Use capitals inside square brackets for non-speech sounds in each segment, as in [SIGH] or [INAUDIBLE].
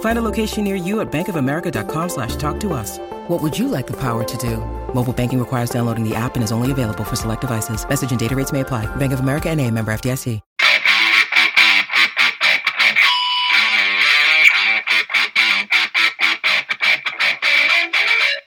Find a location near you at bankofamerica.com slash talk to us. What would you like the power to do? Mobile banking requires downloading the app and is only available for select devices. Message and data rates may apply. Bank of America and a member FDIC.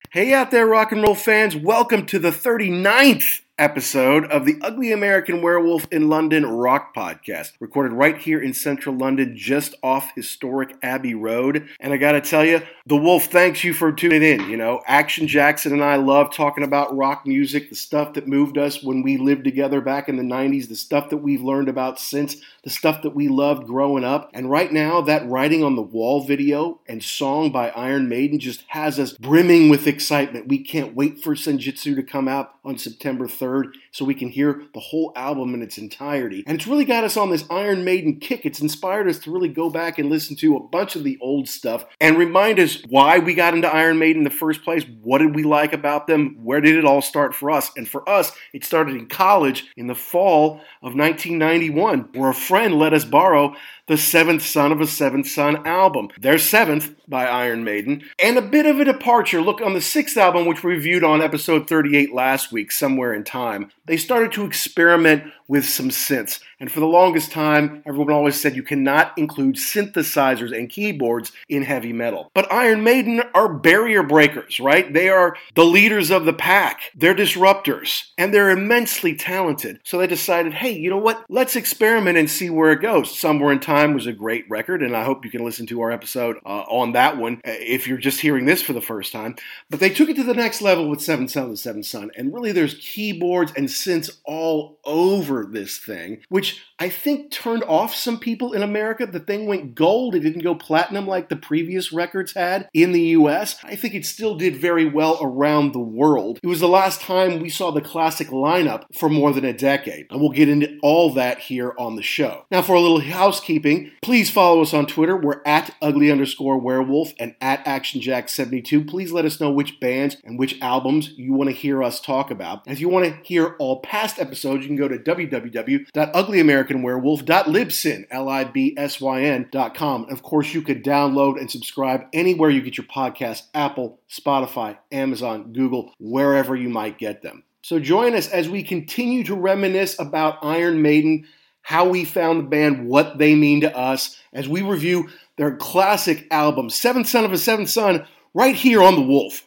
Hey out there, rock and roll fans. Welcome to the 39th episode of the Ugly American Werewolf in London rock podcast, recorded right here in central London, just off historic Abbey Road. And I gotta tell you, the Wolf thanks you for tuning in. You know, Action Jackson and I love talking about rock music, the stuff that moved us when we lived together back in the 90s, the stuff that we've learned about since, the stuff that we loved growing up. And right now, that Writing on the Wall video and song by Iron Maiden just has us brimming with excitement. We can't wait for Senjutsu to come out on September 3rd so we can hear the whole album in its entirety. And it's really got us on this Iron Maiden kick. It's inspired us to really go back and listen to a bunch of the old stuff and remind us why we got into Iron Maiden in the first place. What did we like about them? Where did it all start for us? And for us, it started in college in the fall of 1991, where a friend let us borrow the Seventh Son of a Seventh Son album. Their seventh by Iron Maiden, and a bit of a departure. Look, on the sixth album, which we reviewed on episode 38 last week, Somewhere in Time, they started to experiment with some synths. And for the longest time, everyone always said you cannot include synthesizers and keyboards in heavy metal. But Iron Maiden are barrier breakers, right? They are the leaders of the pack. They're disruptors, and they're immensely talented. So they decided, hey, you know what? Let's experiment and see where it goes. Somewhere in Time was a great record, and I hope you can listen to our episode uh, on that one uh, if you're just hearing this for the first time. But they took it to the next level with Seven Son of the Seventh Son, and really there's keyboards and synths all over this thing, which I think turned off some people in America. The thing went gold. It didn't go platinum like the previous records had in the US. I think it still did very well around the world. It was the last time we saw the classic lineup for more than a decade. And we'll get into all that here on the show. Now, for a little housekeeping, please follow us on Twitter. We're at ugly underscore werewolf and at actionjack72. Please let us know which bands and which albums you want to hear us talk about. And if you want to hear all past episodes, you can go to www.uglyamericanwerewolf.libsyn, L-I-B-S-Y-N.com. Of course, you could download and subscribe anywhere you get your podcast, Apple, Spotify, Amazon, Google, wherever you might get them. So join us as we continue to reminisce about Iron Maiden, how we found the band, what they mean to us, as we review their classic album, Seventh Son of a Seventh Son, right here on The Wolf.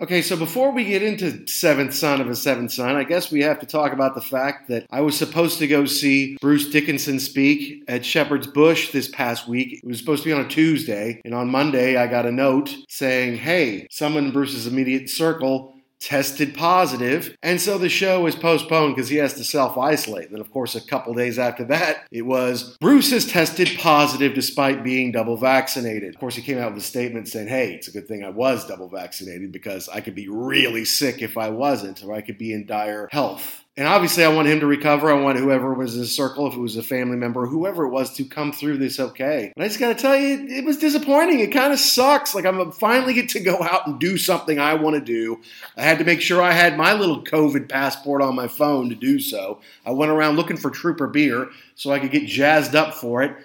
Okay, so before we get into Seventh Son of a Seventh Son, I guess we have to talk about the fact that I was supposed to go see Bruce Dickinson speak at Shepherd's Bush this past week. It was supposed to be on a Tuesday, and on Monday I got a note saying, hey, someone in Bruce's immediate circle tested positive, and so the show was postponed because he has to self isolate. Then, of course, a couple days after that, it was Bruce has tested positive despite being double vaccinated. Of course, he came out with a statement saying, Hey, it's a good thing I was double vaccinated because I could be really sick if I wasn't, or I could be in dire health. And obviously, I want him to recover. I want whoever was in his circle, if it was a family member, whoever it was, to come through this okay. And I just got to tell you, it was disappointing. It kind of sucks. Like, I'm finally get to go out and do something I want to do. I had to make sure I had my little COVID passport on my phone to do so. I went around looking for Trooper beer so I could get jazzed up for it.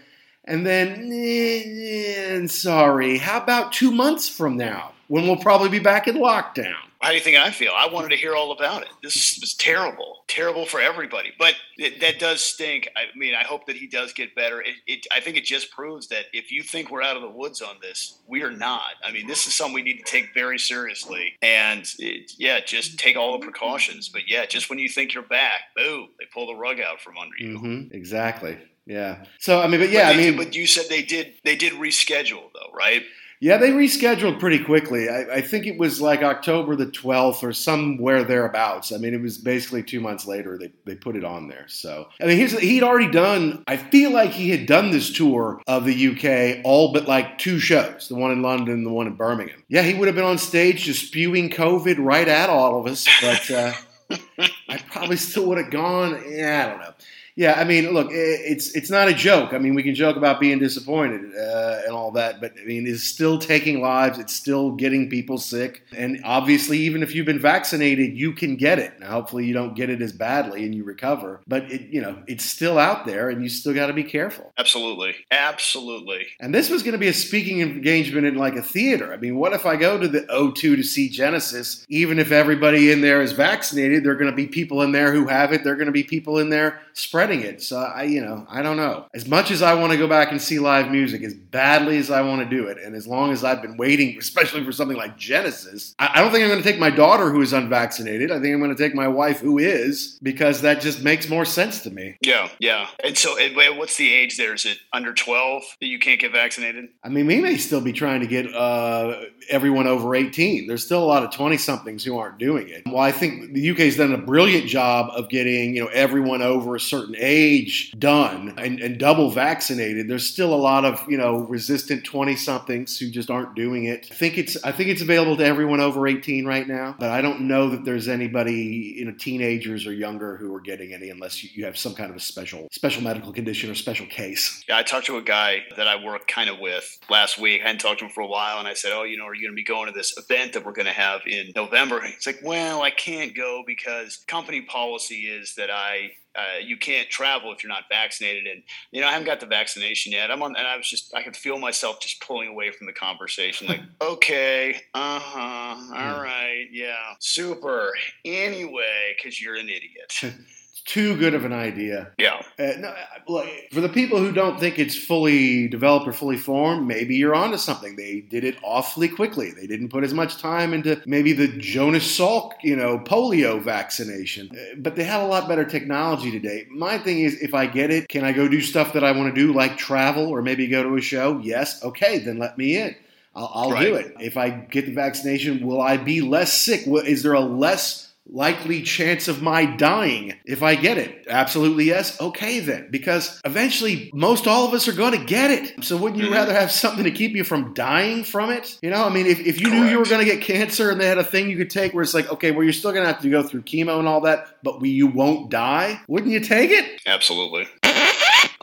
And then, eh, sorry, how about two months from now when we'll probably be back in lockdown? How do you think I feel? I wanted to hear all about it. This was terrible, terrible for everybody. But it, that does stink. I mean, I hope that he does get better. It, it, I think it just proves that if you think we're out of the woods on this, we are not. I mean, this is something we need to take very seriously. And it, yeah, just take all the precautions. But yeah, just when you think you're back, boom, they pull the rug out from under you. Mm-hmm. Exactly. Yeah. So I mean, but yeah, but I mean, but you said they did. They did reschedule though, right? Yeah, they rescheduled pretty quickly. I, I, think it was like October the 12th or somewhere thereabouts. I mean, it was basically two months later they, they put it on there. So, I mean, he's, he'd already done, I feel like he had done this tour of the UK all but like two shows the one in London and the one in Birmingham. Yeah, he would have been on stage just spewing COVID right at all of us, but uh, [LAUGHS] I probably still would have gone. Yeah, I don't know. Yeah, I mean, look, it's it's not a joke. I mean, we can joke about being disappointed uh, and all that, but I mean, it's still taking lives. It's still getting people sick, and obviously, even if you've been vaccinated, you can get it. Now, hopefully, you don't get it as badly and you recover, but it, you know, it's still out there, and you still got to be careful. Absolutely, absolutely. And this was going to be a speaking engagement in like a theater. I mean, what if I go to the O2 to see Genesis? Even if everybody in there is vaccinated, there are going to be people in there who have it. There are going to be people in there spreading it. So I, you know, I don't know. As much as I want to go back and see live music, as badly as I want to do it, and as long as I've been waiting, [LAUGHS] especially for something like Genesis, I, I don't think I'm going to take my daughter who is unvaccinated. I think I'm going to take my wife who is because that just makes more sense to me. Yeah, yeah. And so, what's the age there? Is it under 12 that you can't get vaccinated? I mean, we may still be trying to get uh, everyone over 18. There's still a lot of 20 somethings who aren't doing it. Well, I think the UK's done a brilliant job of getting you know everyone over a certain age done and, and double vaccinated. There's still a lot of you know resistant 20 somethings who just aren't doing it. I think it's I think it's available to everyone over 18 right now, but I don't know that there's anybody you know teenagers or younger who are getting any unless you, you have some kind of a special special medical condition or special case. Yeah, I talked to a guy that I work kind of with last week. I hadn't talked to him for a while, and I said, "Oh, you know, are you going to be going to this event that we're going to have in November?" He's like, "Well, I can't go because company policy is that I uh, you can't travel if you're not vaccinated. And you know, I haven't got the vaccination yet. I'm on, and I was just, I could feel myself just pulling away from the conversation. Like, [LAUGHS] okay, uh huh, all right, yeah, super. Anyway, because you're an idiot. [LAUGHS] Too good of an idea. Yeah. Uh, no, look, for the people who don't think it's fully developed or fully formed, maybe you're onto something. They did it awfully quickly. They didn't put as much time into maybe the Jonas Salk, you know, polio vaccination. Uh, But they have a lot better technology today. My thing is, if I get it, can I go do stuff that I want to do, like travel or maybe go to a show? Yes. Okay, then let me in. I'll, I'll do it. If I get the vaccination, will I be less sick? Is there a less likely chance of my dying if I get it? Absolutely yes. Okay, then. Because eventually, most all of us are going to get it. So wouldn't you Mhm. rather have something to keep you from dying from it? You know, I mean, if, if you knew you were going to get cancer and they had a thing you could take where it's like, okay, well, you're still going to have to go through chemo and all that, but we, you won't die, wouldn't you take it? Absolutely.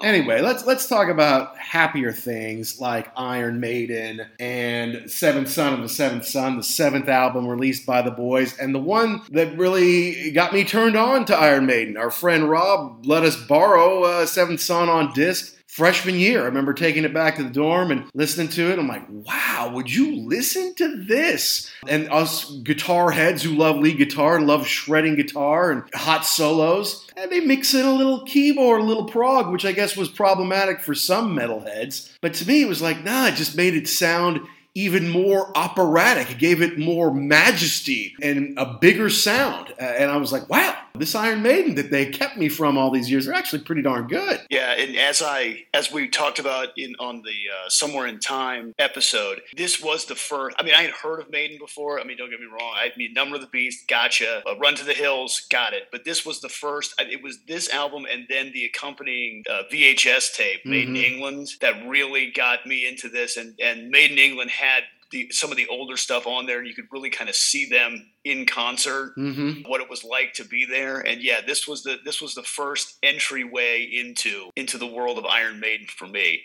Anyway, let's let's talk about happier things like Iron Maiden and Seventh Son of the Seventh Son, the seventh album released by the boys, and the one that really got me turned on to Iron Maiden. Our friend Rob let us borrow uh, Seventh Son on disc. Freshman year, I remember taking it back to the dorm and listening to it. I'm like, wow, would you listen to this? And us guitar heads who love lead guitar and love shredding guitar and hot solos, and they mix in a little keyboard, a little prog, which I guess was problematic for some metalheads. But to me, it was like, nah, it just made it sound even more operatic. It gave it more majesty and a bigger sound. And I was like, wow, this Iron Maiden that they kept me from all these years are actually pretty darn good. Yeah, and as I as we talked about in on the uh, somewhere in time episode, this was the first. I mean, I had heard of Maiden before. I mean, don't get me wrong. I mean, Number of the Beast, gotcha. Uh, Run to the Hills, got it. But this was the first. It was this album and then the accompanying uh, VHS tape, Made in Mhm. England, that really got me into this. And and Maiden England had. The, some of the older stuff on there, and you could really kind of see them in concert Mm-hmm. what it was like to be there and yeah this was the this was the first entryway into into the world of iron maiden for me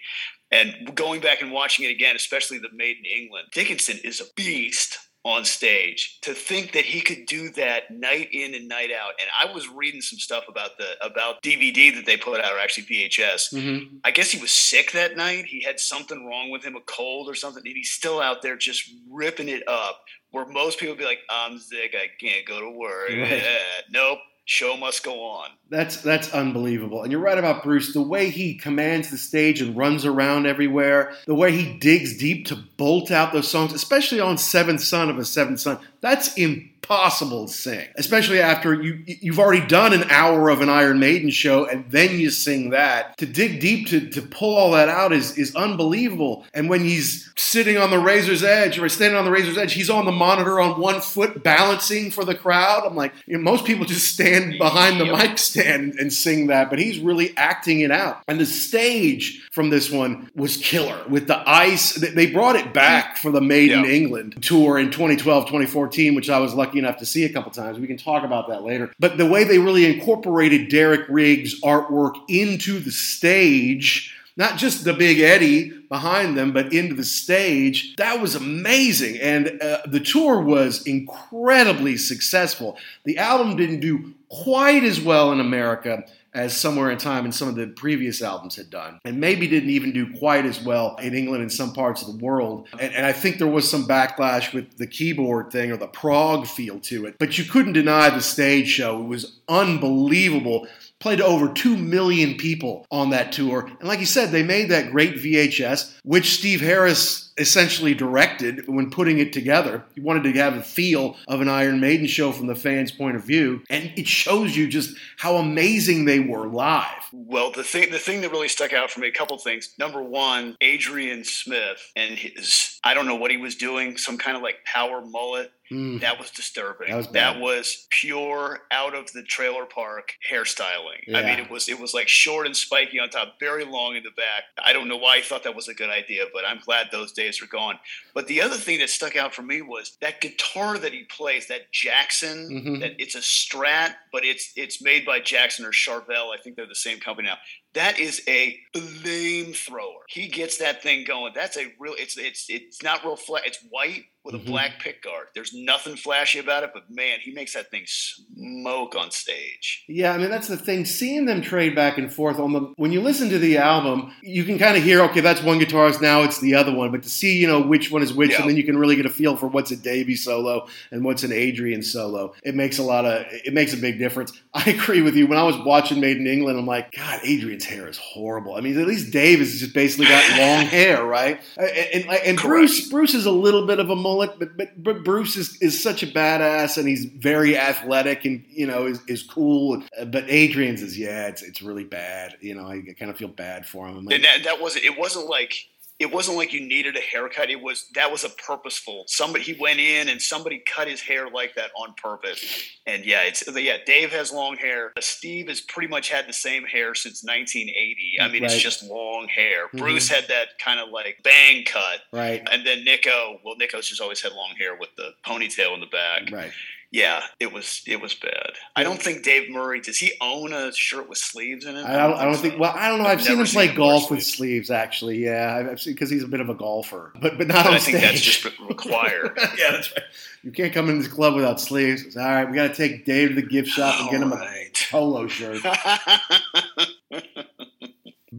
and going back and watching it again especially the maiden england dickinson is a beast on stage to think that he could do that night in and night out and i was reading some stuff about the about dvd that they put out or actually vhs Mm-hmm. I guess he was sick that night. He had something wrong with him, a cold or something, and he's still out there just ripping it up. Where most people would be like, "I'm sick, I can't go to work." Right. nope, show must go on. That's that's unbelievable. And you're right about Bruce. The way he commands the stage and runs around everywhere, the way he digs deep to bolt out those songs, especially on Seventh Son of a Seventh Son, that's impossible to sing. Especially after you you've already done an hour of an Iron Maiden show and then you sing that. To dig deep to, to pull all that out is is unbelievable. And when he's sitting on the razor's edge or standing on the razor's edge, he's on the monitor on one foot balancing for the crowd. I'm like, you know, most people just stand behind the mic stand and sing that, but he's really acting it out. And the stage from this one was killer with the ice. They brought it back for the Maiden England tour in 2012, 2014, which I was lucky enough to see a couple times. We can talk about that later. But the way they really incorporated Derek Riggs' artwork into the stage not just the big Eddie behind them, but into the stage. That was amazing. And uh, the tour was incredibly successful. The album didn't do quite as well in America as Somewhere in Time and some of the previous albums had done. And maybe didn't even do quite as well in England and some parts of the world. And, and I think there was some backlash with the keyboard thing or the prog feel to it. But you couldn't deny the stage show. It was unbelievable played to over 2 million people on that tour. And like you said, they made that great VHS, which Steve Harris essentially directed when putting it together. He wanted to have a feel of an Iron Maiden show from the fans' point of view. And it shows you just how amazing they were live. Well, the thing the thing that really stuck out for me, a couple things. Number one, Adrian Smith and his I don't know what he was doing, some kind of like power mullet. Mm. That was disturbing. That was. That was pure out of the trailer park hairstyling. I mean, it was it was like short and spiky on top, very long in the back. I don't know why he thought that was a good idea, but I'm glad those days are gone. But the other thing that stuck out for me was that guitar that he plays, that Jackson. Mhm. That it's a Strat, but it's it's made by Jackson or Charvel. I think they're the same company now. That is a flamethrower. He gets that thing going. That's a real. It's it's it's not real flat. It's white with a Mhm. black pick guard. There's nothing flashy about it, but man, he makes that thing smoke on stage. Yeah, I mean that's the thing. Seeing them trade back and forth on the when you listen to the album, you can kind of hear, okay, that's one guitarist, now it's the other one. But to see, you know, which one is which, Yeah. and then you can really get a feel for what's a Davey solo and what's an Adrian solo. It makes a lot of it makes a big difference. [LAUGHS] I agree with you. When I was watching Maiden England, I'm like, God, Adrian's hair is horrible. I mean, at least Dave has just basically got [LAUGHS] long hair, right? And, and, and Bruce Bruce is a little bit of a mullet, but, but, but Bruce is, is such a badass and he's very athletic and you know is, is cool. But Adrian's is yeah, it's it's really bad. You know, I kind of feel bad for him. Like, And that, that wasn't. It wasn't like. It wasn't like you needed a haircut. It was that was a purposeful. Somebody he went in and somebody cut his hair like that on purpose. And yeah, it's yeah. Dave has long hair. Steve has pretty much had the same hair since 1980. I mean, it's just long hair. Mhm. Bruce had that kind of like bang cut. right, And then Nicko, well, Nicko's just always had long hair with the ponytail in the back. right. Yeah, it was it was bad. I don't think Dave Murray does he own a shirt with sleeves in it? I don't, I don't think. so. Well, I don't know. I've, I've seen him play seen golf with sleeves. sleeves. Actually, yeah, I've- I've seen because he's a bit of a golfer, but but not But on I think that's just required. [LAUGHS] yeah, that's right. You can't come in this club without sleeves. It's, All right, we got to take Dave to the gift shop and get him a polo shirt. [LAUGHS]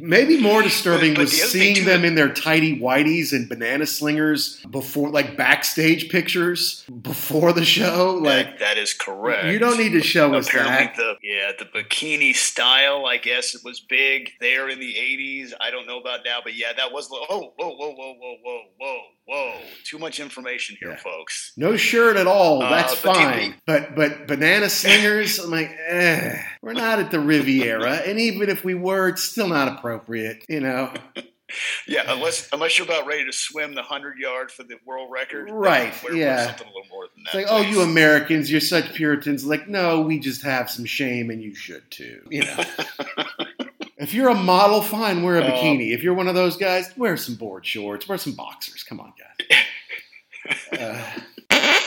Maybe more disturbing But- but was the seeing them in their tidy whities and banana slingers before, like backstage pictures before the show. Like That- that is correct. you don't need to show us Apparently, that. the yeah the bikini style, I guess it was big there in the '80s. I don't know about now, but yeah, that was. Oh, whoa, whoa, whoa, whoa, whoa, whoa, whoa! Too much information here, Yeah. folks. No shirt at all. Uh, That's but the- fine. But but banana slingers. I'm like, eh, we're not at the Riviera, [LAUGHS] and even if we were, it's still not appropriate. You know, [LAUGHS] Yeah, unless unless you're about ready to swim the hundred yard for the world record, Right, wear yeah. something a little more than that. it's like, oh, you Americans, you're such Puritans. Like, no, we just have some shame, and you should too. You know. [LAUGHS] If you're a model, fine, wear a Uh, bikini. If you're one of those guys, wear some board shorts, wear some boxers. Come on, guys. Uh,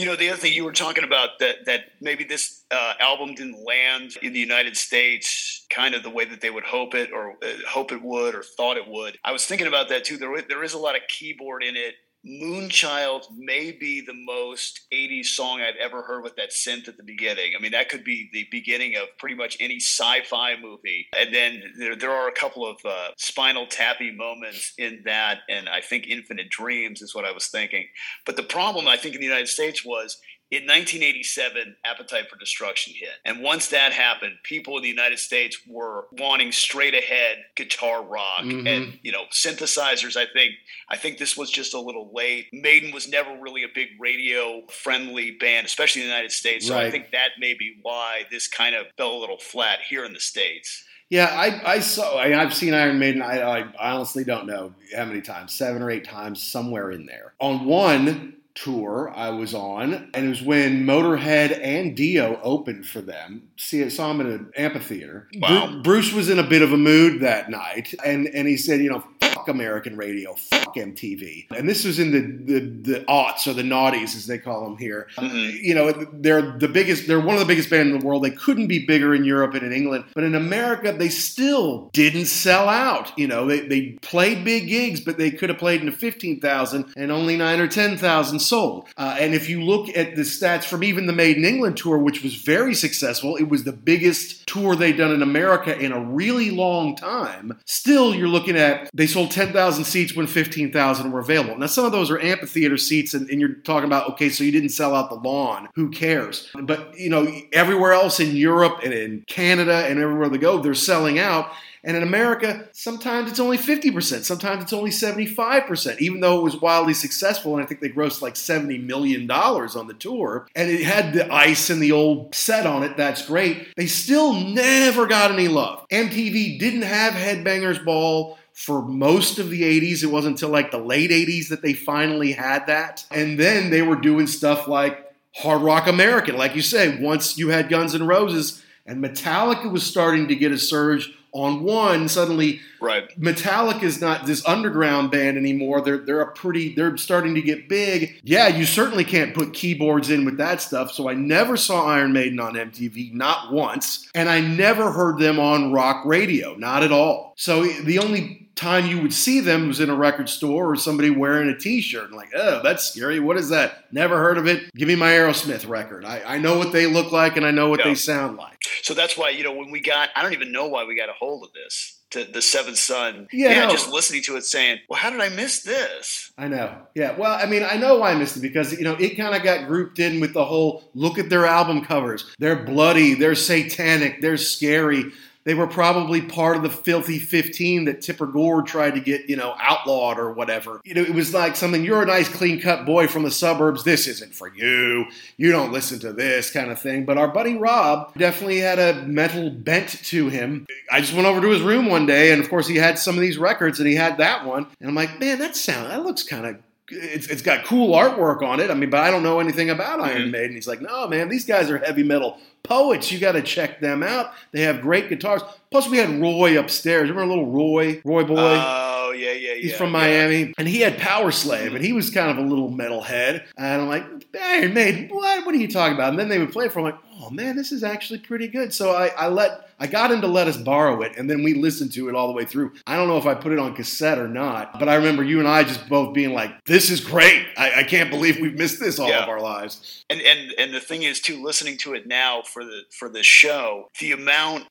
You know, the other thing you were talking about that that maybe this uh, album didn't land in the United States kind of the way that they would hope it or uh, hope it would or thought it would. I was thinking about that too. There there is a lot of keyboard in it. Moonchild may be the most 80s song I've ever heard with that synth at the beginning. I mean, that could be the beginning of pretty much any sci fi movie. And then there, there are a couple of uh, spinal tappy moments in that. And I think Infinite Dreams is what I was thinking. But the problem, I think, in the United States was in 1987, Appetite for Destruction hit. And once that happened, people in the United States were wanting straight ahead guitar rock Mhm. and, you know, synthesizers. I think, I think this was just a little late. Maiden was never really a big radio friendly band, especially in the United States. So I think that may be why this kind of fell a little flat here in the States. Yeah, I, I saw. I, I've seen Iron Maiden. I, I honestly don't know how many times, seven or eight times, somewhere in there. On one tour I was on, and it was when Motorhead and Dio opened for them. See, I saw him in an amphitheater. Wow. Bru- Bruce was in a bit of a mood that night, and and he said, you know, fuck American radio, fuck MTV. And this was in the the, the aughts or the naughties, as they call them here. Mhm. You know, they're the biggest. They're one of the biggest bands in the world. They couldn't be bigger in Europe and in England, but in America, they still didn't sell out. You know, they they played big gigs, but they could have played into fifteen thousand, and only nine or ten thousand sold. Uh, and if you look at the stats from even the Maiden England tour, which was very successful, it was the biggest tour they'd done in America in a really long time. Still, you're looking at they sold ten thousand seats when fifteen thousand were available. Now, some of those are amphitheater seats, and, and you're talking about okay, so you didn't sell out the lawn. Who cares? But you know, everywhere else in Europe and in Canada and everywhere they go, they're selling out. And in America, sometimes it's only 50%, sometimes it's only 75%, even though it was wildly successful. And I think they grossed like $70 million on the tour. And it had the ice and the old set on it. That's great. They still never got any love. MTV didn't have Headbangers Ball for most of the 80s. It wasn't until like the late 80s that they finally had that. And then they were doing stuff like Hard Rock American. Like you say, once you had Guns N' Roses and Metallica was starting to get a surge on one, suddenly Right. Metallica is not this underground band anymore. They're they're a pretty they're starting to get big. Yeah, you certainly can't put keyboards in with that stuff. So I never saw Iron Maiden on MTV, not once, and I never heard them on rock radio, not at all. So the only time you would see them was in a record store or somebody wearing a t-shirt and like, oh, that's scary. What is that? Never heard of it. Give me my Aerosmith record. I, I know what they look like and I know what Yeah. they sound like. So that's why you know when we got I don't even know why we got a hold of this to the Seventh Son. Yeah, no. just listening to it, saying, "Well, how did I miss this?" I know. Yeah. Well, I mean, I know why I missed it because, you know, it kind of got grouped in with the whole look at their album covers. They're bloody, they're satanic, they're scary. They were probably part of the filthy 15 that Tipper Gore tried to get, you know, outlawed or whatever. You know, it was like something, you're a nice, clean cut boy from the suburbs. This isn't for you. You don't listen to this kind of thing. But our buddy Rob definitely had a mental bent to him. I just went over to his room one day, and of course, he had some of these records, and he had that one. And I'm like, man, that sound, that looks kind of it's, it's got cool artwork on it. I mean, but I don't know anything about Iron mm-hmm. Maiden. He's like, no, man, these guys are heavy metal poets. You got to check them out. They have great guitars. Plus, we had Roy upstairs. Remember little Roy, Roy boy? Uh, Oh yeah, yeah, yeah. He's from yeah. Miami, and he had Power Slave, and he was kind of a little metalhead. And I'm like, Iron Maiden, what? What are you talking about? And then they would play it for. I'm like, oh man, this is actually pretty good. So I, I let I got him to let us borrow it, and then we listened to it all the way through. I don't know if I put it on cassette or not, but I remember you and I just both being like, "This is great! I, I can't believe we've missed this all Yeah. of our lives." and and and the thing is too listening to it now for the for the show the amount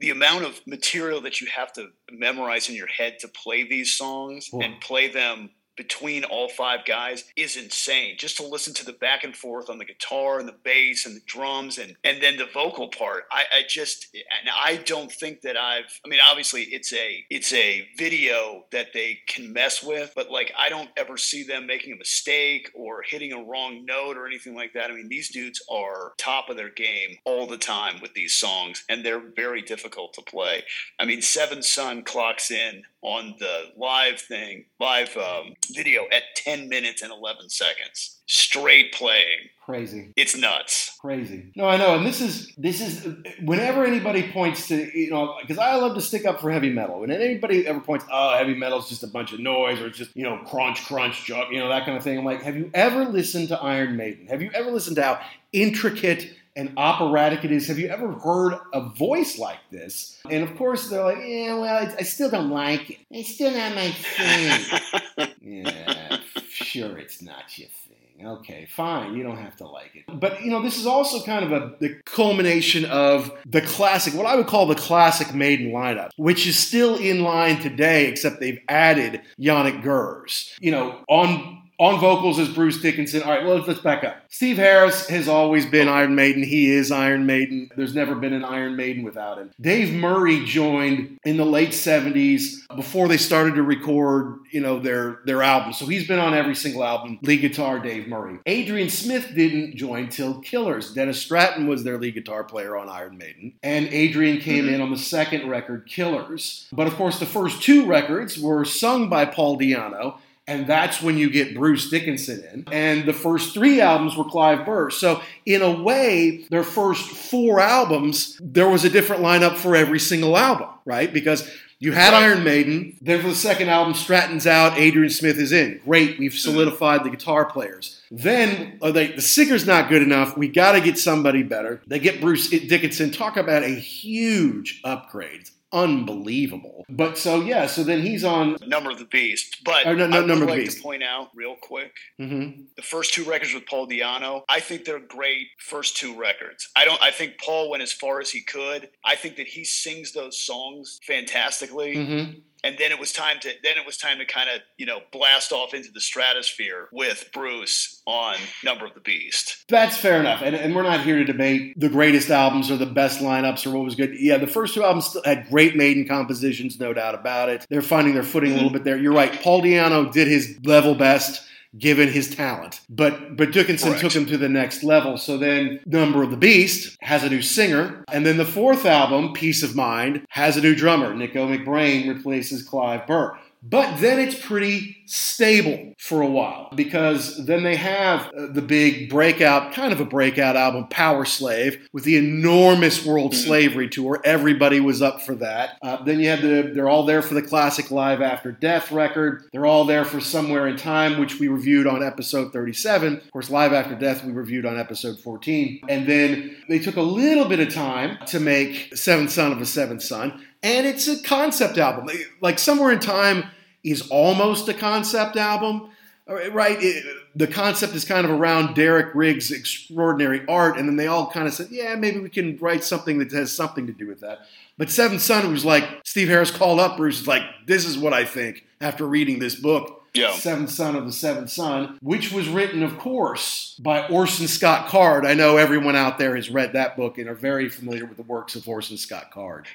the amount of material that you have to memorize in your head to play these songs and play them between all five guys is insane. Just to listen to the back and forth on the guitar and the bass and the drums and and then the vocal part i, I just and i don't think that i've i mean obviously it's a it's a video that they can mess with but like i don't ever see them making a mistake or hitting a wrong note or anything like that. I mean these dudes are top of their game all the time with these songs and they're very difficult to play. I mean seven sun clocks in on the live thing live um, video at 10 minutes and 11 seconds straight playing Crazy. it's nuts Crazy. No, I know, and this is this is whenever anybody points to you know because I love to stick up for heavy metal. When anybody ever points, oh, heavy metal is just a bunch of noise or it's just you know crunch, crunch, jug, you know that kind of thing. I'm like, have you ever listened to Iron Maiden? Have you ever listened to how intricate and operatic it is? Have you ever heard a voice like this? And of course, they're like, yeah, well, I, I still don't like it. It's still not my thing. [LAUGHS] yeah, sure, it's not your thing. Okay, fine. You don't have to like it. But, you know, this is also kind of a the culmination of the classic, what I would call the classic Maiden lineup, which is still in line today, except they've added Janick Gers. You know, on on vocals is Bruce Dickinson. All right, well, let's, let's back up. Steve Harris has always been Iron Maiden. He is Iron Maiden. There's never been an Iron Maiden without him. Dave Murray joined in the late 70s before they started to record, you know, their their albums. So he's been on every single album. Lead guitar, Dave Murray. Adrian Smith didn't join till Killers. Dennis Stratton was their lead guitar player on Iron Maiden, and Adrian came mm-hmm. in on the second record, Killers. But of course, the first two records were sung by Paul Di'Anno. And that's when you get Bruce Dickinson in. And the first three albums were Clive Burr. So, in a way, their first four albums, there was a different lineup for every single album, right? Because you had Iron Maiden. Then for the second album, Stratton's out, Adrian Smith is in. Great, we've solidified the guitar players. Then uh, they, the singer's not good enough. We got to get somebody better. They get Bruce Dickinson. Talk about a huge upgrade. Unbelievable. But so yeah, so then he's on. number of the beast but no, no, i would like to point out real quick Mhm. the first two records with Paul Di'Anno, I think they're great first two records. I don't I think Paul went as far as he could. I think that he sings those songs fantastically. Mhm. And then it was time to then it was time to kind of, you know, blast off into the stratosphere with Bruce on Number of the Beast. That's fair enough. And, and we're not here to debate the greatest albums or the best lineups or what was good. Yeah, the first two albums had great Maiden compositions, no doubt about it. They're finding their footing a little mm-hmm. bit there. You're right. Paul Di'Anno did his level best given his talent. But but Dickinson Correct. took him to the next level. So then Number of the Beast has a new singer. And then the fourth album, Piece of Mind, has a new drummer. Nicko McBrain replaces Clive Burr. But then it's pretty stable for a while because then they have uh, the big breakout, kind of a breakout album, Power Slave, with the enormous World Mm-hmm. Slavery Tour. Everybody was up for that. Uh, then you have the, they're all there for the classic Live After Death record. They're all there for Somewhere in Time, which we reviewed on episode 37. Of course, Live After Death we reviewed on episode 14. And then they took a little bit of time to make Seventh Son of a Seventh Son. And it's a concept album. Like Somewhere in Time is almost a concept album, right? It, the concept is kind of around Derek Riggs' extraordinary art, and then they all kind of said, yeah, maybe we can write something that has something to do with that. But Seventh Son was like, Steve Harris called up Bruce, like, this is what I think after reading this book. Yeah. Seventh Son of the Seventh Son, which was written, of course, by Orson Scott Card. I know everyone out there has read that book and are very familiar with the works of Orson Scott Card.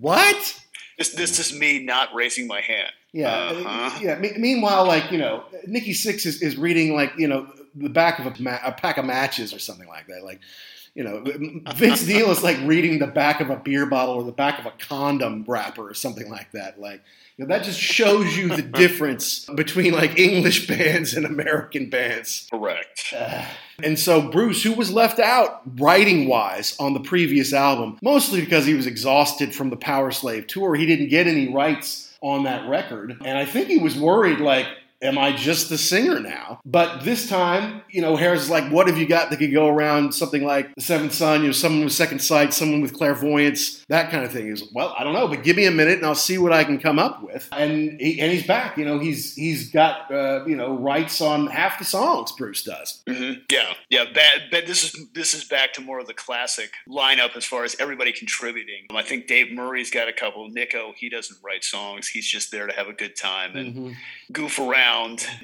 What? This, this is me not raising my hand. Yeah, Uh-huh. yeah. Me- meanwhile, like you know, Nikki Sixx is, is reading like you know the back of a, ma- a pack of matches or something like that. Like, you know, Vince [LAUGHS] Neil is like reading the back of a beer bottle or the back of a condom wrapper or something like that. Like, you know, that just shows you the [LAUGHS] difference between like English bands and American bands. Correct. [SIGHS] And so Bruce, who was left out writing wise on the previous album, mostly because he was exhausted from the Power Slave tour, he didn't get any rights on that record. And I think he was worried, like, am I just the singer now? But this time, you know, Harris is like, what have you got that could go around something like the Seventh Son, you know, someone with second sight, someone with clairvoyance, that kind of thing. He's well, I don't know, but give me a minute and I'll see what I can come up with. And he, and he's back. You know, he's he's got uh, you know rights on half the songs. Bruce does. hmm Yeah, yeah. Bad, but this is this is back to more of the classic lineup as far as everybody contributing. I think Dave Murray's got a couple. Nicko, he doesn't write songs. He's just there to have a good time and goof around,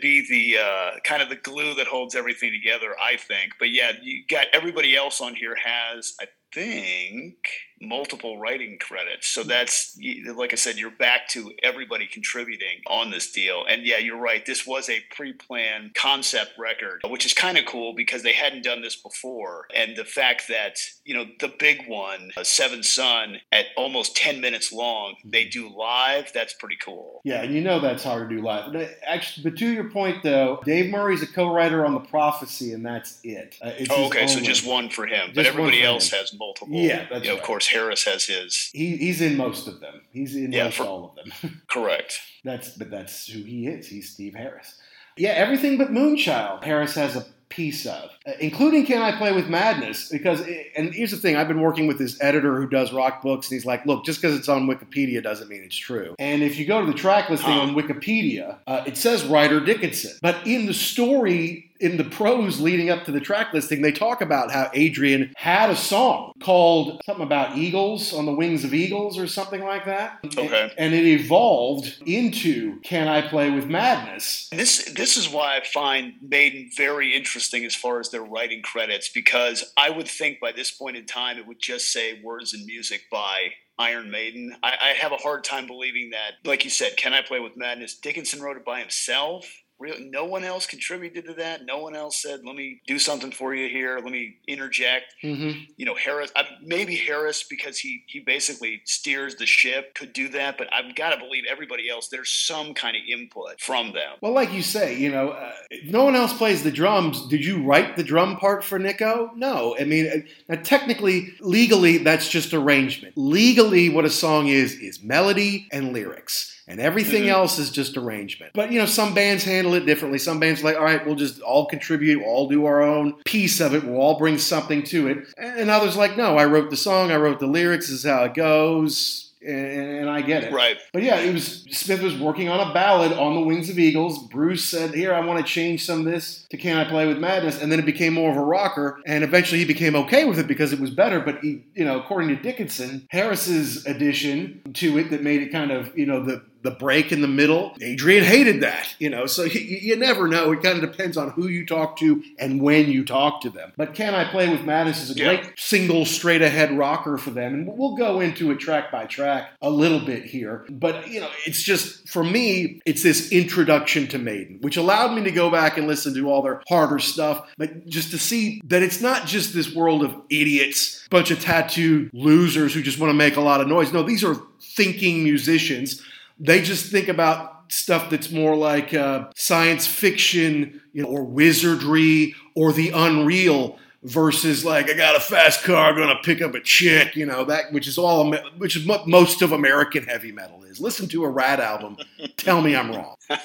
be the uh, kind of the glue that holds everything together. I think. But yeah, you got everybody else on here has. I think multiple writing credits. So that's like I said, you're back to everybody contributing on this deal. And yeah, you're right. This was a pre-planned concept record, which is kind of cool because they hadn't done this before. And the fact that you know the big one, uh, Seven Sun, at almost ten minutes long, they do live. That's pretty cool. Yeah, and you know that's hard to do live. But uh, actually, but to your point though, Dave Murray's a co-writer on the Prophecy, and that's it. Uh, Oh, okay, so just one for him, but Just one everybody else him. has multiple. Yeah, that's You know, right. Of course, Harris has his. He, he's in most of them. He's in Yeah, most for- all of them. [LAUGHS] Correct. that's but that's who he is. He's Steve Harris. Yeah, everything but Moonchild. Harris has a piece of, uh, including Can I Play with Madness? Because, and here's the thing I've been working with this editor who does rock books, and he's like, look, just because it's on Wikipedia doesn't mean it's true. And if you go to the track listing on Wikipedia, uh, it says Ryder Dickinson. But in the story, in the prose leading up to the track listing, they talk about how Adrian had a song called something about eagles on the wings of eagles or something like that. Okay. And it evolved into Can I Play with Madness? This this is why I find Maiden very interesting as far as their writing credits because I would think by this point in time it would just say words and music by Iron Maiden. I, I have a hard time believing that. Like you said, Can I Play with Madness? Dickinson wrote it by himself. Real, no one else contributed to that. No one else said, "Let me do something for you here. Let me interject." Mm-hmm. You know, Harris. I, maybe Harris because he he basically steers the ship could do that, but I've got to believe everybody else. There's some kind of input from them. Well, like you say, you know, uh, no one else plays the drums. Did you write the drum part for Nicko? No. I mean, uh, now technically, legally, that's just arrangement. Legally, what a song is is melody and lyrics. And everything Mhm. else is just arrangement. But you know, some bands handle it differently. Some bands are like, all right, we'll just all contribute, we'll all do our own piece of it, we'll all bring something to it. And others like, no, I wrote the song, I wrote the lyrics, this is how it goes, and, and I get it. Right. But yeah, it was Smith was working on a ballad on the Wings of Eagles. Bruce said, "Here, I want to change some of this to Can I Play with Madness," and then it became more of a rocker. And eventually, he became okay with it because it was better. But he, you know, according to Dickinson, Harris's addition to it that made it kind of, you know, the the break in the middle. Adrian hated that, you know. So [LAUGHS] you, you never know. It kind of depends on who you talk to and when you talk to them. But Can I Play with Madness is a Yeah. great single straight ahead rocker for them, and we'll go into it track by track a little bit here. But you know, it's just for me, it's this introduction to Maiden, which allowed me to go back and listen to all their harder stuff, but just to see that it's not just this world of idiots, bunch of tattooed losers who just want to make a lot of noise. No, these are thinking musicians. They just think about stuff that's more like uh, science fiction, you know, or wizardry or the unreal versus like I got a fast car, gonna pick up a chick, you know that which is all which is what most of American heavy metal is. Listen to a Ratt album, tell me I'm wrong. [LAUGHS]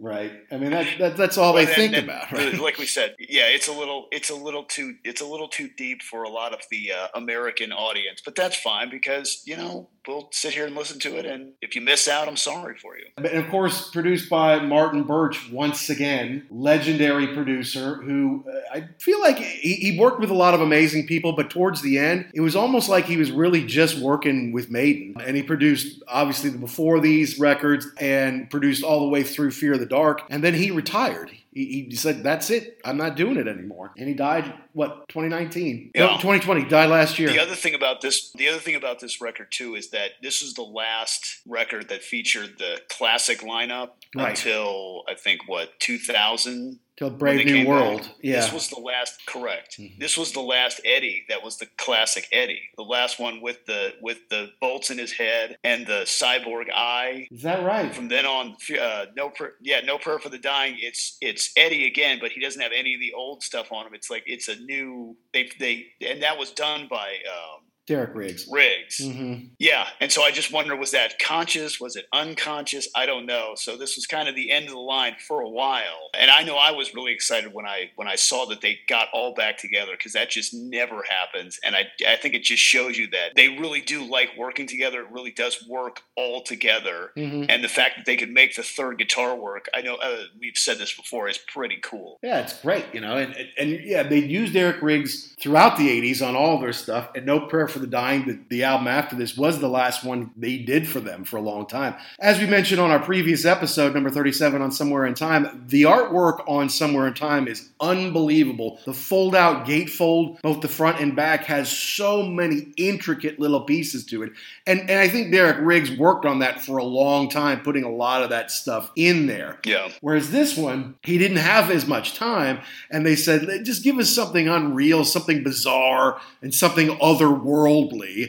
Right. I mean that, that that's all they think about. Right? Like we said, yeah, it's a little it's a little too it's a little too deep for a lot of the uh, American audience, but that's fine because you know we'll sit here and listen to it, and if you miss out, I'm sorry for you. And of course, produced by Martin Birch once again, legendary producer who uh, I feel like he, he worked with a lot of amazing people, but towards the end, it was almost like he was really just working with Maiden, and he produced obviously the before these records and produced all the way through Fear of the Dark, and then he retired. He, he said, "That's it. I'm not doing it anymore." And he died what 2019, Yeah. no, 2020. Died last year. The other thing about this, the other thing about this record too, is that this is the last record that featured the classic lineup Right. until I think what 2000. Till Brave New World. back. Yeah. Mm-hmm. This was the last. Correct. This was the last Eddie. That was the classic Eddie. The last one with the with the bolts in his head and the cyborg eye. Is that right? From then on, uh, no, prayer, yeah, no prayer for the dying. It's it's Eddie again, but he doesn't have any of the old stuff on him. It's like it's a new. They they and that was done by um, Derek Riggs. Riggs. hmm Yeah, and so I just wonder was that conscious? Was it unconscious? I don't know. So this was kind of the end of the line for a while, and I know I was really excited when I when I saw that they got all back together because that just never happens, and I I think it just shows you that they really do like working together. It really does work all together, Mhm. and the fact that they could make the third guitar work. I know uh, we've said this before is pretty cool. Yeah, it's great, you know, and, and, and yeah, they used Derek Riggs throughout the '80s on all their stuff. And No Prayer for the Dying, the, the album after this, was the last one they did for them for a long time. As we mentioned on our previous episode, number 37 on Somewhere in Time, the artwork on Somewhere in Time is unbelievable. The fold-out gatefold, both the front and back, has so many intricate little pieces to it, and and I think Derek Riggs worked on that for a long time, putting a lot of that stuff in there. Yeah. Whereas this one, he didn't have as much time, and they said, just give us something unreal, something bizarre, and something otherworldly.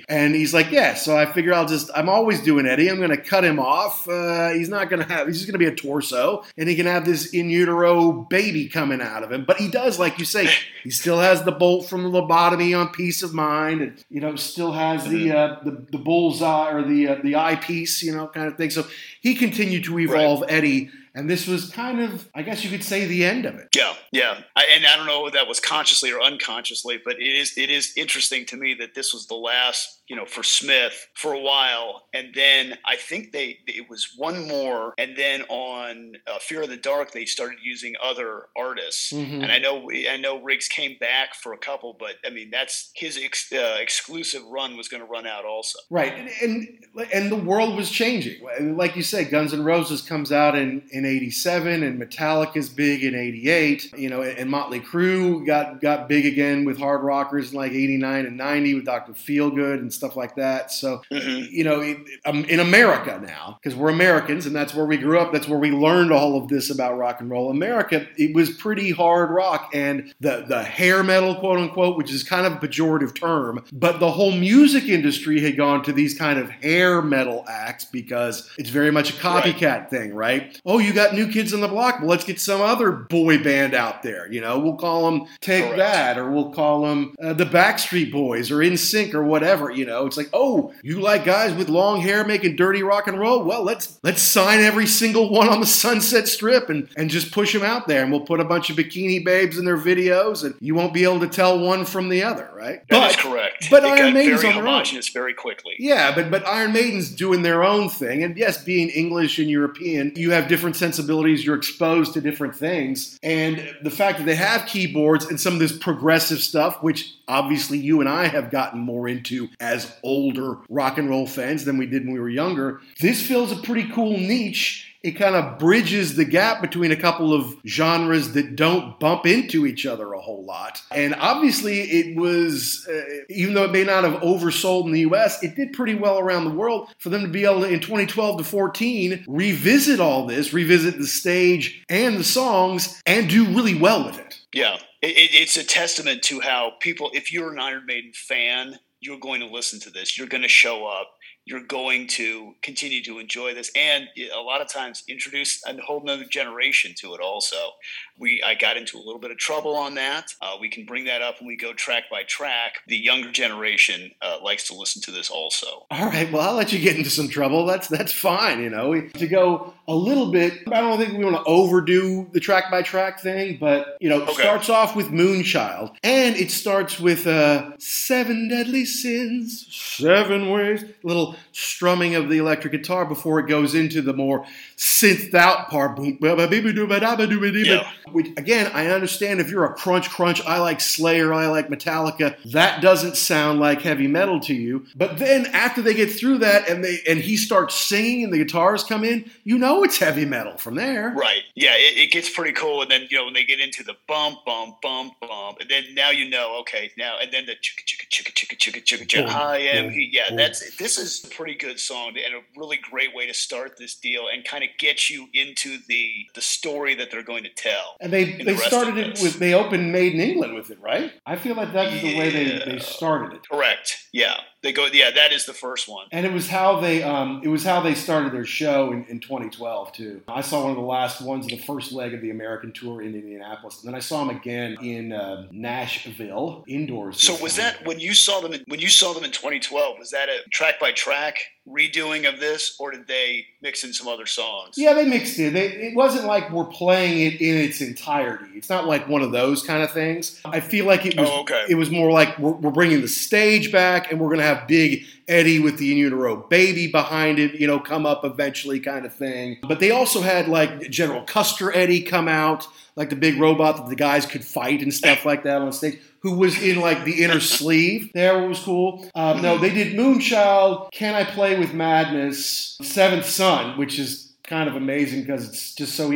And he's like, yeah. So I figure I'll just, I'm always doing Eddie. I'm going to cut him off. Uh, he's not going to have, he's just going to be a torso, and he can have this in utero baby coming out of him. But he does, like you say, he still has the bolt from the lobotomy on Piece of Mind, and you know, still has the uh, the, the bullseye or the uh, the eyepiece, you know, kind of thing. So he continued to evolve Eddie, and this was kind of, I guess you could say, the end of it. Yeah, yeah, I, and I don't know if that was consciously or unconsciously, but it is it is interesting to me that this was the last, you know, for Smith for a while, and then I think they it was one more, and then on uh, Fear of the Dark they started using other artists, Mhm. and I know I know Riggs came back for a couple, but I mean that's his ex, uh, exclusive run was going to run out also. Right, and, and and the world was changing. Like you say, Guns N' Roses comes out in in '87, and Metallica's big in '88. You know, and Motley Crue got got big again with hard rockers in like '89 and '90 with Dr. Feelgood and stuff like that. So, you know, it- um, in America now, because we're Americans and that's where we grew up. That's where we learned all of this about rock and roll. America, it was pretty hard rock, and the the hair metal, quote unquote, which is kind of a pejorative term, but the whole music industry had gone to these kind of hair metal acts because it's very much a copycat thing, right? Oh, you got new kids on the block. Well, let's get some other boy band out there. You know, we'll call them Take Correct. That, or we'll call them uh, the Backstreet Boys, or NSYNC, or whatever. You know, it's like, oh, you like guys with long hair making dirty rock and roll? Well, let's let's sign every single one on the Sunset Strip and and just push them out there, and we'll put a bunch of bikini babes in their videos, and you won't be able to tell one from the other, right? That is correct. But it Iron got Maiden's very on homogenous very quickly. Yeah, but but Iron Maiden's doing their own thing, and yes, being English and European, you have different sensibilities. You're exposed to different things, and the fact that they have keyboards and some of this progressive stuff, which obviously you and I have gotten more into as older rock and roll fans than we did when we were younger. This fills a pretty cool niche. It kind of bridges the gap between a couple of genres that don't bump into each other a whole lot. And obviously, it was, uh, even though it may not have oversold in the US, it did pretty well around the world for them to be able to, in 2012 to 14, revisit all this, revisit the stage and the songs, and do really well with it. Yeah, it, it's a testament to how people. If you're an Iron Maiden fan, you're going to listen to this. You're going to show up. you're going to continue to enjoy this and a lot of times introduce a whole nother generation to it also we i got into a little bit of trouble on that uh, we can bring that up when we go track by track the younger generation uh, likes to listen to this also all right well i'll let you get into some trouble that's that's fine you know we, to go a little bit i don't think we want to overdo the track by track thing but you know okay. starts off with moonchild and it starts with uh, seven deadly sins seven ways little strumming of the electric guitar before it goes into the more synthed out part. Yeah. Which, again, I understand if you're a crunch crunch, I like Slayer, I like Metallica, that doesn't sound like heavy metal to you. But then after they get through that and they and he starts singing and the guitars come in, you know it's heavy metal from there. Right. Yeah, it, it gets pretty cool. And then, you know, when they get into the bump, bump, bump, bump, and then now you know, okay, now, and then the chicka, chicka, chicka, chicka, chicka, chicka, chicka, I am, he, yeah, that's, this is a pretty good song and a really great way to start this deal and kind of get you into the the story that they're going to tell. And they they the started it with they opened Maiden England with it, right? I feel like that's yeah. the way they, they started it. Correct. Yeah. They go, yeah, that is the first one. And it was how they, um, it was how they started their show in, in 2012 too. I saw one of the last ones, the first leg of the American tour in Indianapolis, and then I saw them again in uh, Nashville indoors. So was time. that when you saw them? In, when you saw them in 2012? Was that a track by track redoing of this, or did they mix in some other songs? Yeah, they mixed it. They, it wasn't like we're playing it in its entirety. It's not like one of those kind of things. I feel like it was. Oh, okay. It was more like we're, we're bringing the stage back, and we're going to have big Eddie with the in utero baby behind it, you know, come up eventually kind of thing. But they also had like General Custer Eddie come out, like the big robot that the guys could fight and stuff like that on stage who was in like the inner [LAUGHS] sleeve there was cool um, no they did moonchild can i play with madness seventh son which is kind of amazing because it's just so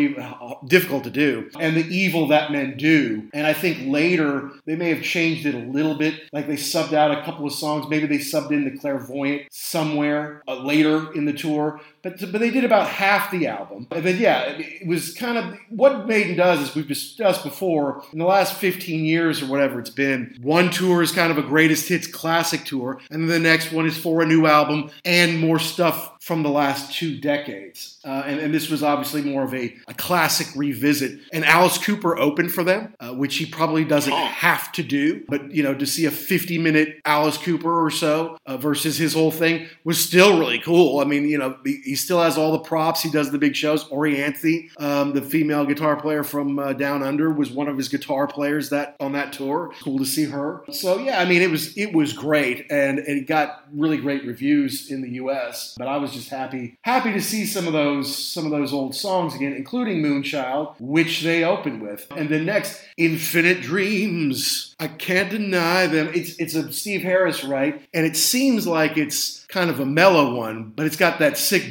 difficult to do. And the evil that men do. And I think later they may have changed it a little bit. Like they subbed out a couple of songs. Maybe they subbed in the clairvoyant somewhere uh, later in the tour. But, but they did about half the album. But yeah, it was kind of what Maiden does, as we've discussed before, in the last 15 years or whatever it's been, one tour is kind of a greatest hits classic tour, and then the next one is for a new album and more stuff from the last two decades. Uh, and, and, this was obviously more of a, a, classic revisit. And Alice Cooper opened for them, uh, which he probably doesn't have to do. But, you know, to see a 50 minute Alice Cooper or so uh, versus his whole thing was still really cool. I mean, you know, he, he still has all the props. He does the big shows. Orianthi, um, the female guitar player from uh, Down Under, was one of his guitar players that on that tour. Cool to see her. So, yeah, I mean, it was, it was great. And it got really great reviews in the U.S. But I was just happy happy to see some of those some of those old songs again, including Moonchild, which they opened with. And then next, Infinite Dreams. I can't deny them. It's it's a Steve Harris right, and it seems like it's kind of a mellow one, but it's got that sick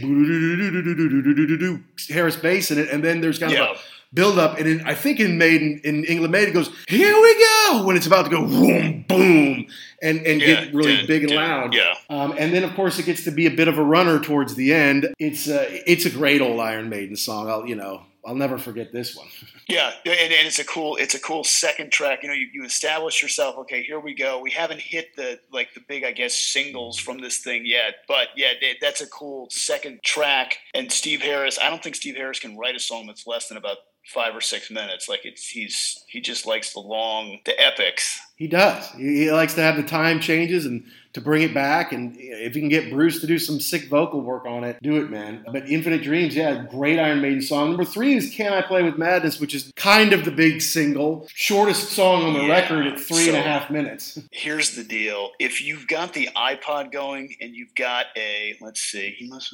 Harris bass in it, and then there's kind of a build up. And in, I think in Maiden, in England Maiden, goes, here we go, when it's about to go boom, boom, and, and yeah, get really big and loud. Yeah. Um, and then, of course, it gets to be a bit of a runner towards the end. It's, uh, it's a great old Iron Maiden song. I'll, you know, I'll never forget this one. Yeah, and, and, it's a cool it's a cool second track. You know, you, you establish yourself. Okay, here we go. We haven't hit the like the big I guess singles from this thing yet, but yeah, that's a cool second track. And Steve Harris, I don't think Steve Harris can write a song that's less than about five or six minutes. Like it's he's he just likes the long the epics. He does. He, he likes to have the time changes and to bring it back. And if you can get Bruce to do some sick vocal work on it, do it, man. But Infinite Dreams, yeah, great Iron Maiden song. Number three is Can I Play with Madness, which is kind of the big single, shortest song on the yeah. record at three so, and a half minutes. [LAUGHS] Here's the deal: if you've got the iPod going and you've got a, let's see, he must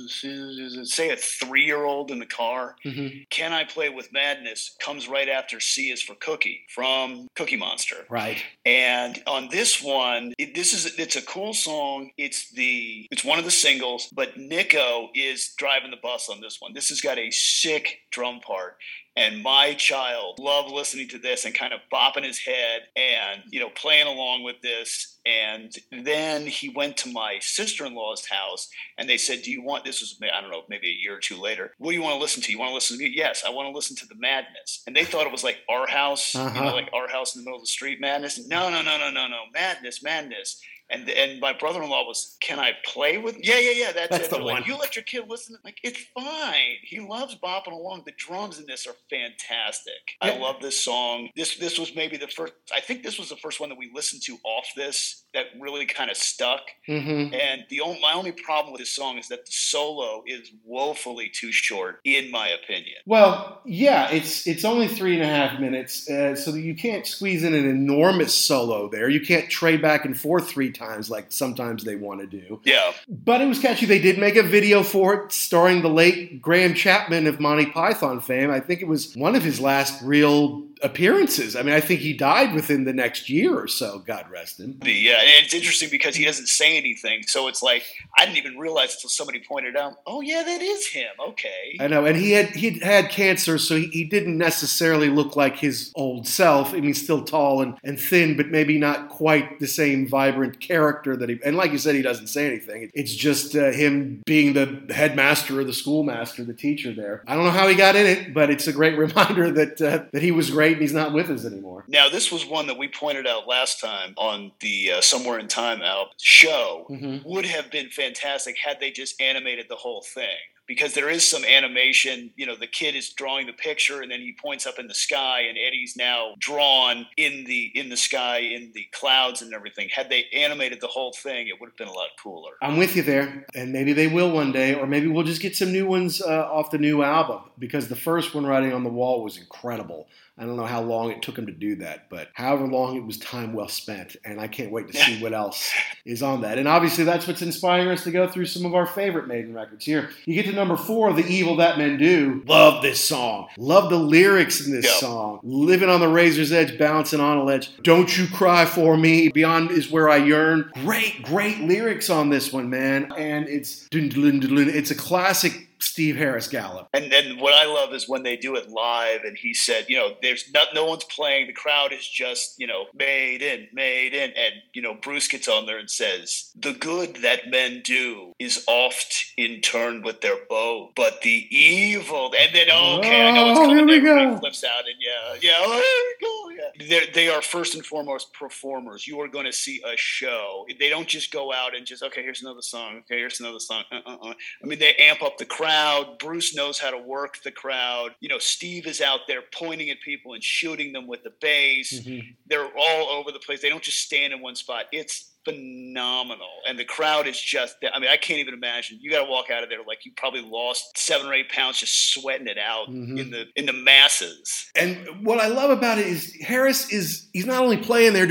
say a three-year-old in the car. Mm-hmm. Can I Play with Madness comes right after C is for Cookie from Cookie Monster. Right. And on this one, it, this is it's a cool song. It's the it's one of the singles, but Nicko is driving the bus on this one. This has got a sick drum part. And my child loved listening to this and kind of bopping his head and, you know, playing along with this. And then he went to my sister in law's house and they said, Do you want this? Was, I don't know, maybe a year or two later. What do you want to listen to? You want to listen to me? Yes, I want to listen to the madness. And they thought it was like our house, uh-huh. you know, uh-huh. like our house in the middle of the street madness. No, no, no, no, no, no. Madness, madness And and my brother in law was, "Can I play with?" Yeah, yeah, yeah. That's, That's it. the They're like, one. you let your kid listen. Like it's fine. He loves bopping along. The drums in this are fantastic. I love this song. This this was maybe the first. I think this was the first one that we listened to off this that really kind of stuck. Mm-hmm. And the only, my only problem with this song is that the solo is woefully too short, in my opinion. Well, yeah, it's it's only three and a half minutes, uh, so you can't squeeze in an enormous solo there. You can't trade back and forth three times like sometimes they want to do. Yeah, But it was catchy. They did make a video for it, starring the late Graham Chapman of Monty Python fame. I think it was one of his last real appearances. I mean, I think he died within the next year or so. God rest him. Yeah, and it's interesting because he doesn't say anything, so it's like I didn't even realize until somebody pointed out. Oh yeah, that is him. Okay. I know, and he had he had cancer, so he, he didn't necessarily look like his old self. I mean, still tall and, and thin, but maybe not quite the same vibrant character that he. And like you said, he doesn't say anything. It's just uh, him being the headmaster or the schoolmaster, the teacher there. I don't know how he got in it, but it's a great [LAUGHS] reminder that uh, that he was great he's not with us anymore. Now, this was one that we pointed out last time on the uh, Somewhere in Time album. Show Mhm. would have been fantastic had they just animated the whole thing. Because there is some animation, you know, the kid is drawing the picture and then he points up in the sky and Eddie's now drawn in the in the sky, in the clouds and everything. Had they animated the whole thing, it would have been a lot cooler. I'm with you there, and maybe they will one day, or maybe we'll just get some new ones uh, off the new album because the first one, Writing on the Wall, was incredible. I don't know how long it took him to do that, but however long it was time well spent, and I can't wait to see what else [LAUGHS] is on that. And obviously, that's what's inspiring us to go through some of our favorite Maiden records. Here, you get to number four, The Evil That Men Do. Love this song. Love the lyrics in this Yeah. song. Living on the razor's edge, bouncing on a ledge. Don't you cry for me. Beyond is where I yearn. Great, great lyrics on this one, man. And it's it's a classic Steve Harris gallop. And then what I love is when they do it live, and he said, you know, there's not no one's playing. The crowd is just, you know, made in, made in, and you know, Bruce gets on there and says, "The good that men do is oft in turn with their bow, but the evil." And then, oh, okay, I know what's Oh, coming. here we go. flips out, and yeah, yeah, oh, here we go. Yeah. They're, first and foremost performers. You are going to see a show. They don't just go out and just, okay, here's another song. Okay, here's another song. Uh, uh, uh. I mean, they amp up the crowd. Bruce knows how to work the crowd. You know, Steve is out there pointing at people and shooting them with the bass. They're all over the place. They don't just stand in one spot. It's phenomenal. And the crowd is just, I mean, I can't even imagine. You got to walk out of there like you probably lost seven or eight pounds just sweating it out mm-hmm. in the in the masses. And what I love about it is Harris is he's not only playing there,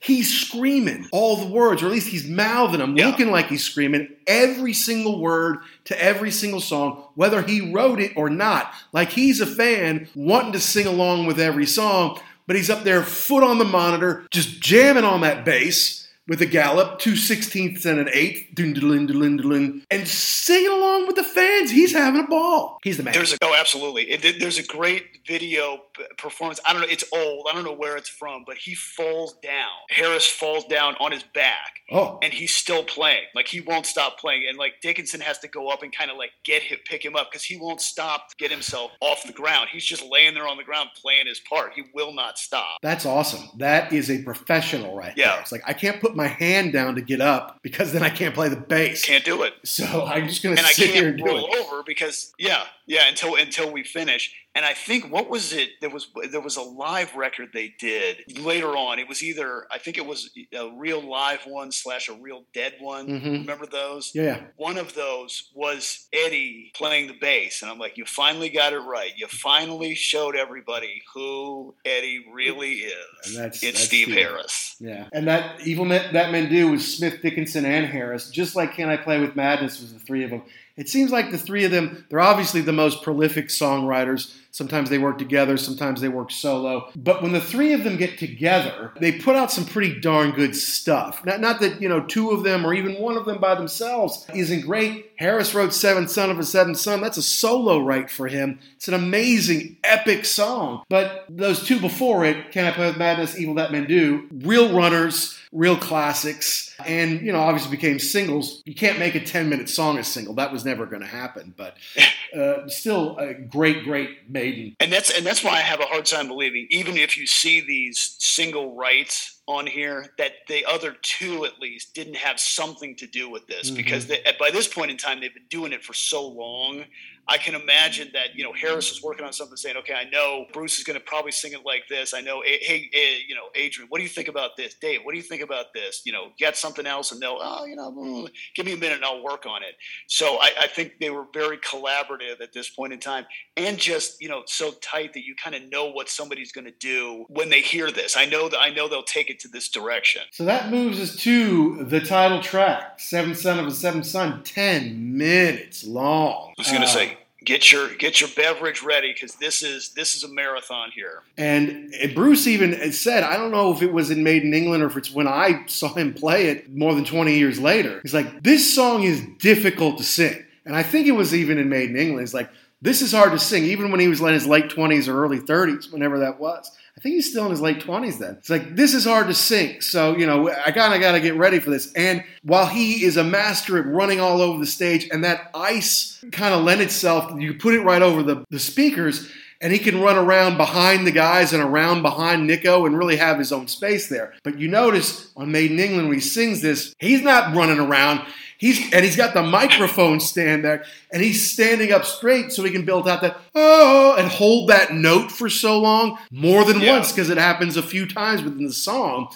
he's screaming all the words, or at least he's mouthing them, Yeah. looking like he's screaming every single word to every single song, whether he wrote it or not. Like he's a fan wanting to sing along with every song, but he's up there, foot on the monitor, just jamming on that bass. With a gallop, two sixteenths and an eighth, dun, dun, dun, dun, and singing along with the fans. He's having a ball. He's the man. There's a, oh, absolutely. It, there's a great video performance. I don't know. It's old. I don't know where it's from, but he falls down. Harris falls down on his back, oh, and he's still playing. Like he won't stop playing. And like Dickinson has to go up and kind of like get him, pick him up because he won't stop to get himself off the ground. He's just laying there on the ground playing his part. He will not stop. That's awesome. That is a professional right Yeah. there. It's like I can't put my hand down to get up because then I can't play the bass. Can't do it. So I'm just gonna and I sit here and roll it. over because yeah, yeah, until until we finish. And I think what was it? There was there was a live record they did later on. It was either I think it was a real live one slash a real dead one. Mhm. Remember those? Yeah. One of those was Eddie playing the bass, and I'm like, you finally got it right. You finally showed everybody who Eddie really is. And that's- it's that's Steve Steve. Harris. Yeah. And that Evil That Men Do was Smith, Dickinson, and Harris. Just like Can I Play with Madness was the three of them. It seems like the three of them, they're obviously the most prolific songwriters. Sometimes they work together, sometimes they work solo. But when the three of them get together, they put out some pretty darn good stuff. Not, not that, you know, two of them or even one of them by themselves isn't great. Harris wrote Seventh Son of a Seventh Son. That's a solo write for him. It's an amazing, epic song. But those two before it, Can I Play with Madness, Evil That Men Do, real runners, real classics, and, you know, obviously became singles. You can't make a 10 minute song a single. That was never going to happen. But [LAUGHS] uh, still a great, great maiden. and that's and that's why I have a hard time believing, even if you see these single rights on here that the other two at least didn't have something to do with this Mhm. because they, by this point in time they've been doing it for so long. I can imagine that you know Harris is working on something, saying, "Okay, I know Bruce is going to probably sing it like this. I know, hey, eh, you know, Adrian, what do you think about this? Dave, what do you think about this? You know, get something else, and they'll, oh, you know, mm, give me a minute, and I'll work on it." So I, I think they were very collaborative at this point in time, and just you know, so tight that you kind of know what somebody's going to do when they hear this. I know that I know they'll take it to this direction. So that moves us to the title track, Seventh Son of a Seven Son, 10 minutes long. I was going to Uh, say. Get your get your beverage ready because this is this is a marathon here. And and Bruce even said, I don't know if it was in Maiden England or if it's when I saw him play it more than 20 years later. He's like, this song is difficult to sing. And I think it was even in Maiden England. He's like, this is hard to sing, even when he was in his late 20s or early 30s, whenever that was. I think he's still in his late 20s then. It's like, this is hard to sing. So, you know, I kind of got to get ready for this. And while he is a master at running all over the stage, and that ice kind of lent itself, you put it right over the, the speakers, and he can run around behind the guys and around behind Nicko and really have his own space there. But you notice on Maiden England when he sings this, he's not running around. He's and he's got the microphone stand there, and he's standing up straight so he can build out that oh and hold that note for so long, more than Yeah. once because it happens a few times within the song.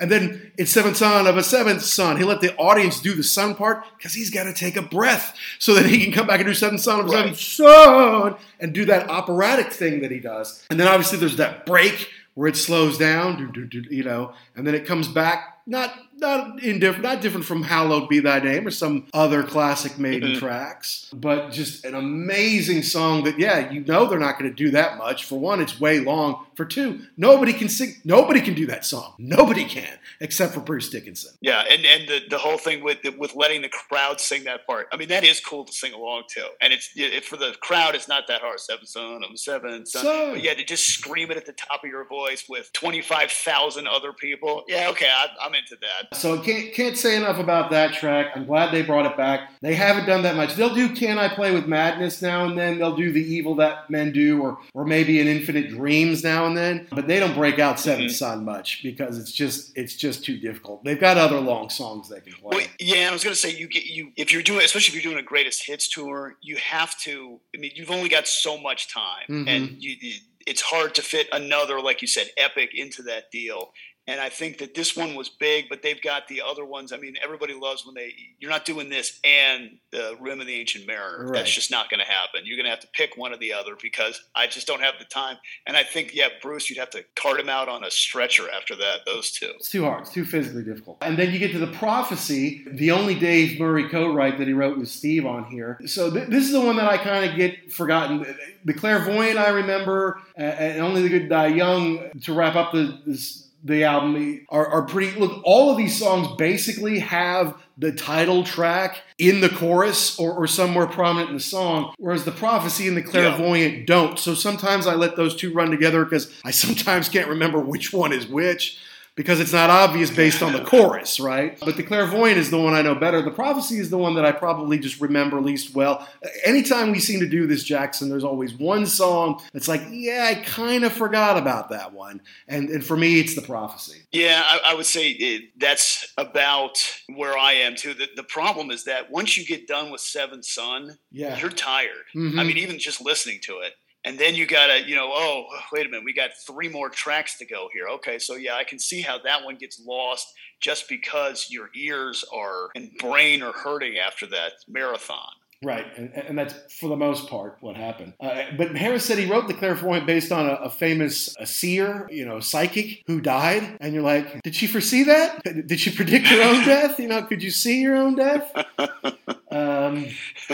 And then it's seventh son of a seventh son. He let the audience do the son part because he's got to take a breath so that he can come back and do seventh son of a seventh son and do that operatic thing that he does. And then obviously there's that break where it slows down, do, do, do, you know, and then it comes back. Not not indifferent, not different from "Hallowed Be Thy Name" or some other classic Maiden Mhm. tracks, but just an amazing song. That yeah, you know they're not going to do that much. For one, it's way long. For two, nobody can sing. Nobody can do that song. Nobody can except for Bruce Dickinson. Yeah, and and the, the whole thing with with letting the crowd sing that part. I mean, that is cool to sing along to, and it's it, for the crowd. It's not that hard. Seven son, I'm seven son. Son. But yeah, to just scream it at the top of your voice with twenty five thousand other people. Yeah, okay, I, I'm into that. So can't can't say enough about that track. I'm glad they brought it back. They haven't done that much. They'll do "Can I Play with Madness" now and then. They'll do "The Evil That Men Do" or or maybe "An Infinite Dreams" now and then. But they don't break out 7th Mhm. Son much because it's just it's just too difficult. They've got other long songs they can play. Well, yeah, I was gonna say you get you if you're doing, especially if you're doing a greatest hits tour, you have to. I mean, you've only got so much time, Mhm. and you, you- it's hard to fit another, like you said, epic into that deal. And I think that this one was big, but they've got the other ones. I mean, everybody loves when they. You're not doing this and the Rim of the Ancient Mariner. Right. That's just not going to happen. You're going to have to pick one or the other because I just don't have the time. And I think, yeah, Bruce, you'd have to cart him out on a stretcher after that. Those two. It's too hard. It's too physically difficult. And then you get to the prophecy, the only Dave Murray co-write that he wrote with Steve on here. So th- this is the one that I kind of get forgotten. The clairvoyant I remember, uh, and only the good die young to wrap up the this, the album are, are pretty. Look, all of these songs basically have the title track in the chorus or, or somewhere prominent in the song, whereas the prophecy and the clairvoyant don't. So sometimes I let those two run together because I sometimes can't remember which one is which because it's not obvious based on the chorus, right? But the clairvoyant is the one I know better. The prophecy is the one that I probably just remember least well. Anytime we seem to do this, Jackson, there's always one song that's like, yeah, I kind of forgot about that one. And, and for me, it's the prophecy. Yeah, I, I would say it, that's about where I am too. The, the problem is that once you get done with Seven Son, Yeah. you're tired. Mhm. I mean, even just listening to it. And then you gotta, you know, oh, wait a minute, we got three more tracks to go here. Okay, so yeah, I can see how that one gets lost just because your ears are and brain are hurting after that marathon. Right, and, and that's for the most part what happened. Uh, but Harris said he wrote the clairvoyant based on a, a famous a seer, you know, psychic who died. And you're like, did she foresee that? Did she predict her own [LAUGHS] death? You know, could you see your own death? [LAUGHS] Um,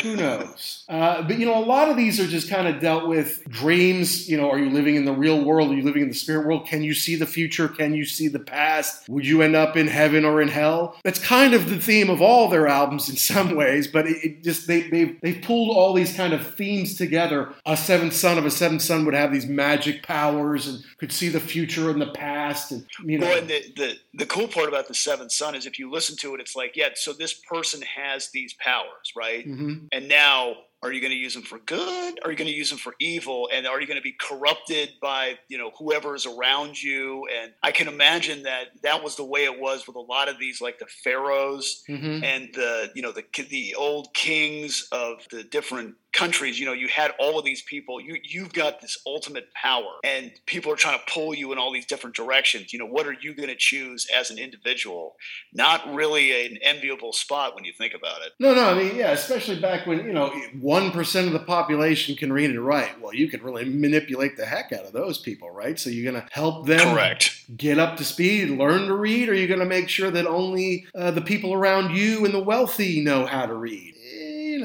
who knows? Uh, but you know, a lot of these are just kind of dealt with dreams. You know, are you living in the real world? Are you living in the spirit world? Can you see the future? Can you see the past? Would you end up in heaven or in hell? That's kind of the theme of all their albums in some ways. But it, it just they they they pulled all these kind of themes together. A seventh son of a seventh son would have these magic powers and could see the future and the past. And you know, Well, and the, the the cool part about the Seventh Son is if you listen to it, it's like, yeah, so this person has these powers, right? Mhm. And now Are you going to use them for good? Are you going to use them for evil? And are you going to be corrupted by you know whoever is around you? And I can imagine that that was the way it was with a lot of these, like the pharaohs Mhm. and the you know the the old kings of the different countries you know you had all of these people you you've got this ultimate power and people are trying to pull you in all these different directions you know what are you going to choose as an individual not really an enviable spot when you think about it No, no, I mean, yeah, especially back when, you know, 1% of the population can read and write. Well, you can really manipulate the heck out of those people, right? So you're going to help them correct get up to speed, learn to read, or you're going to make sure that only uh, the people around you and the wealthy know how to read.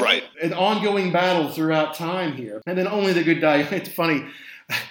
Right. An ongoing battle throughout time here. And then only the good die. [LAUGHS] It's funny.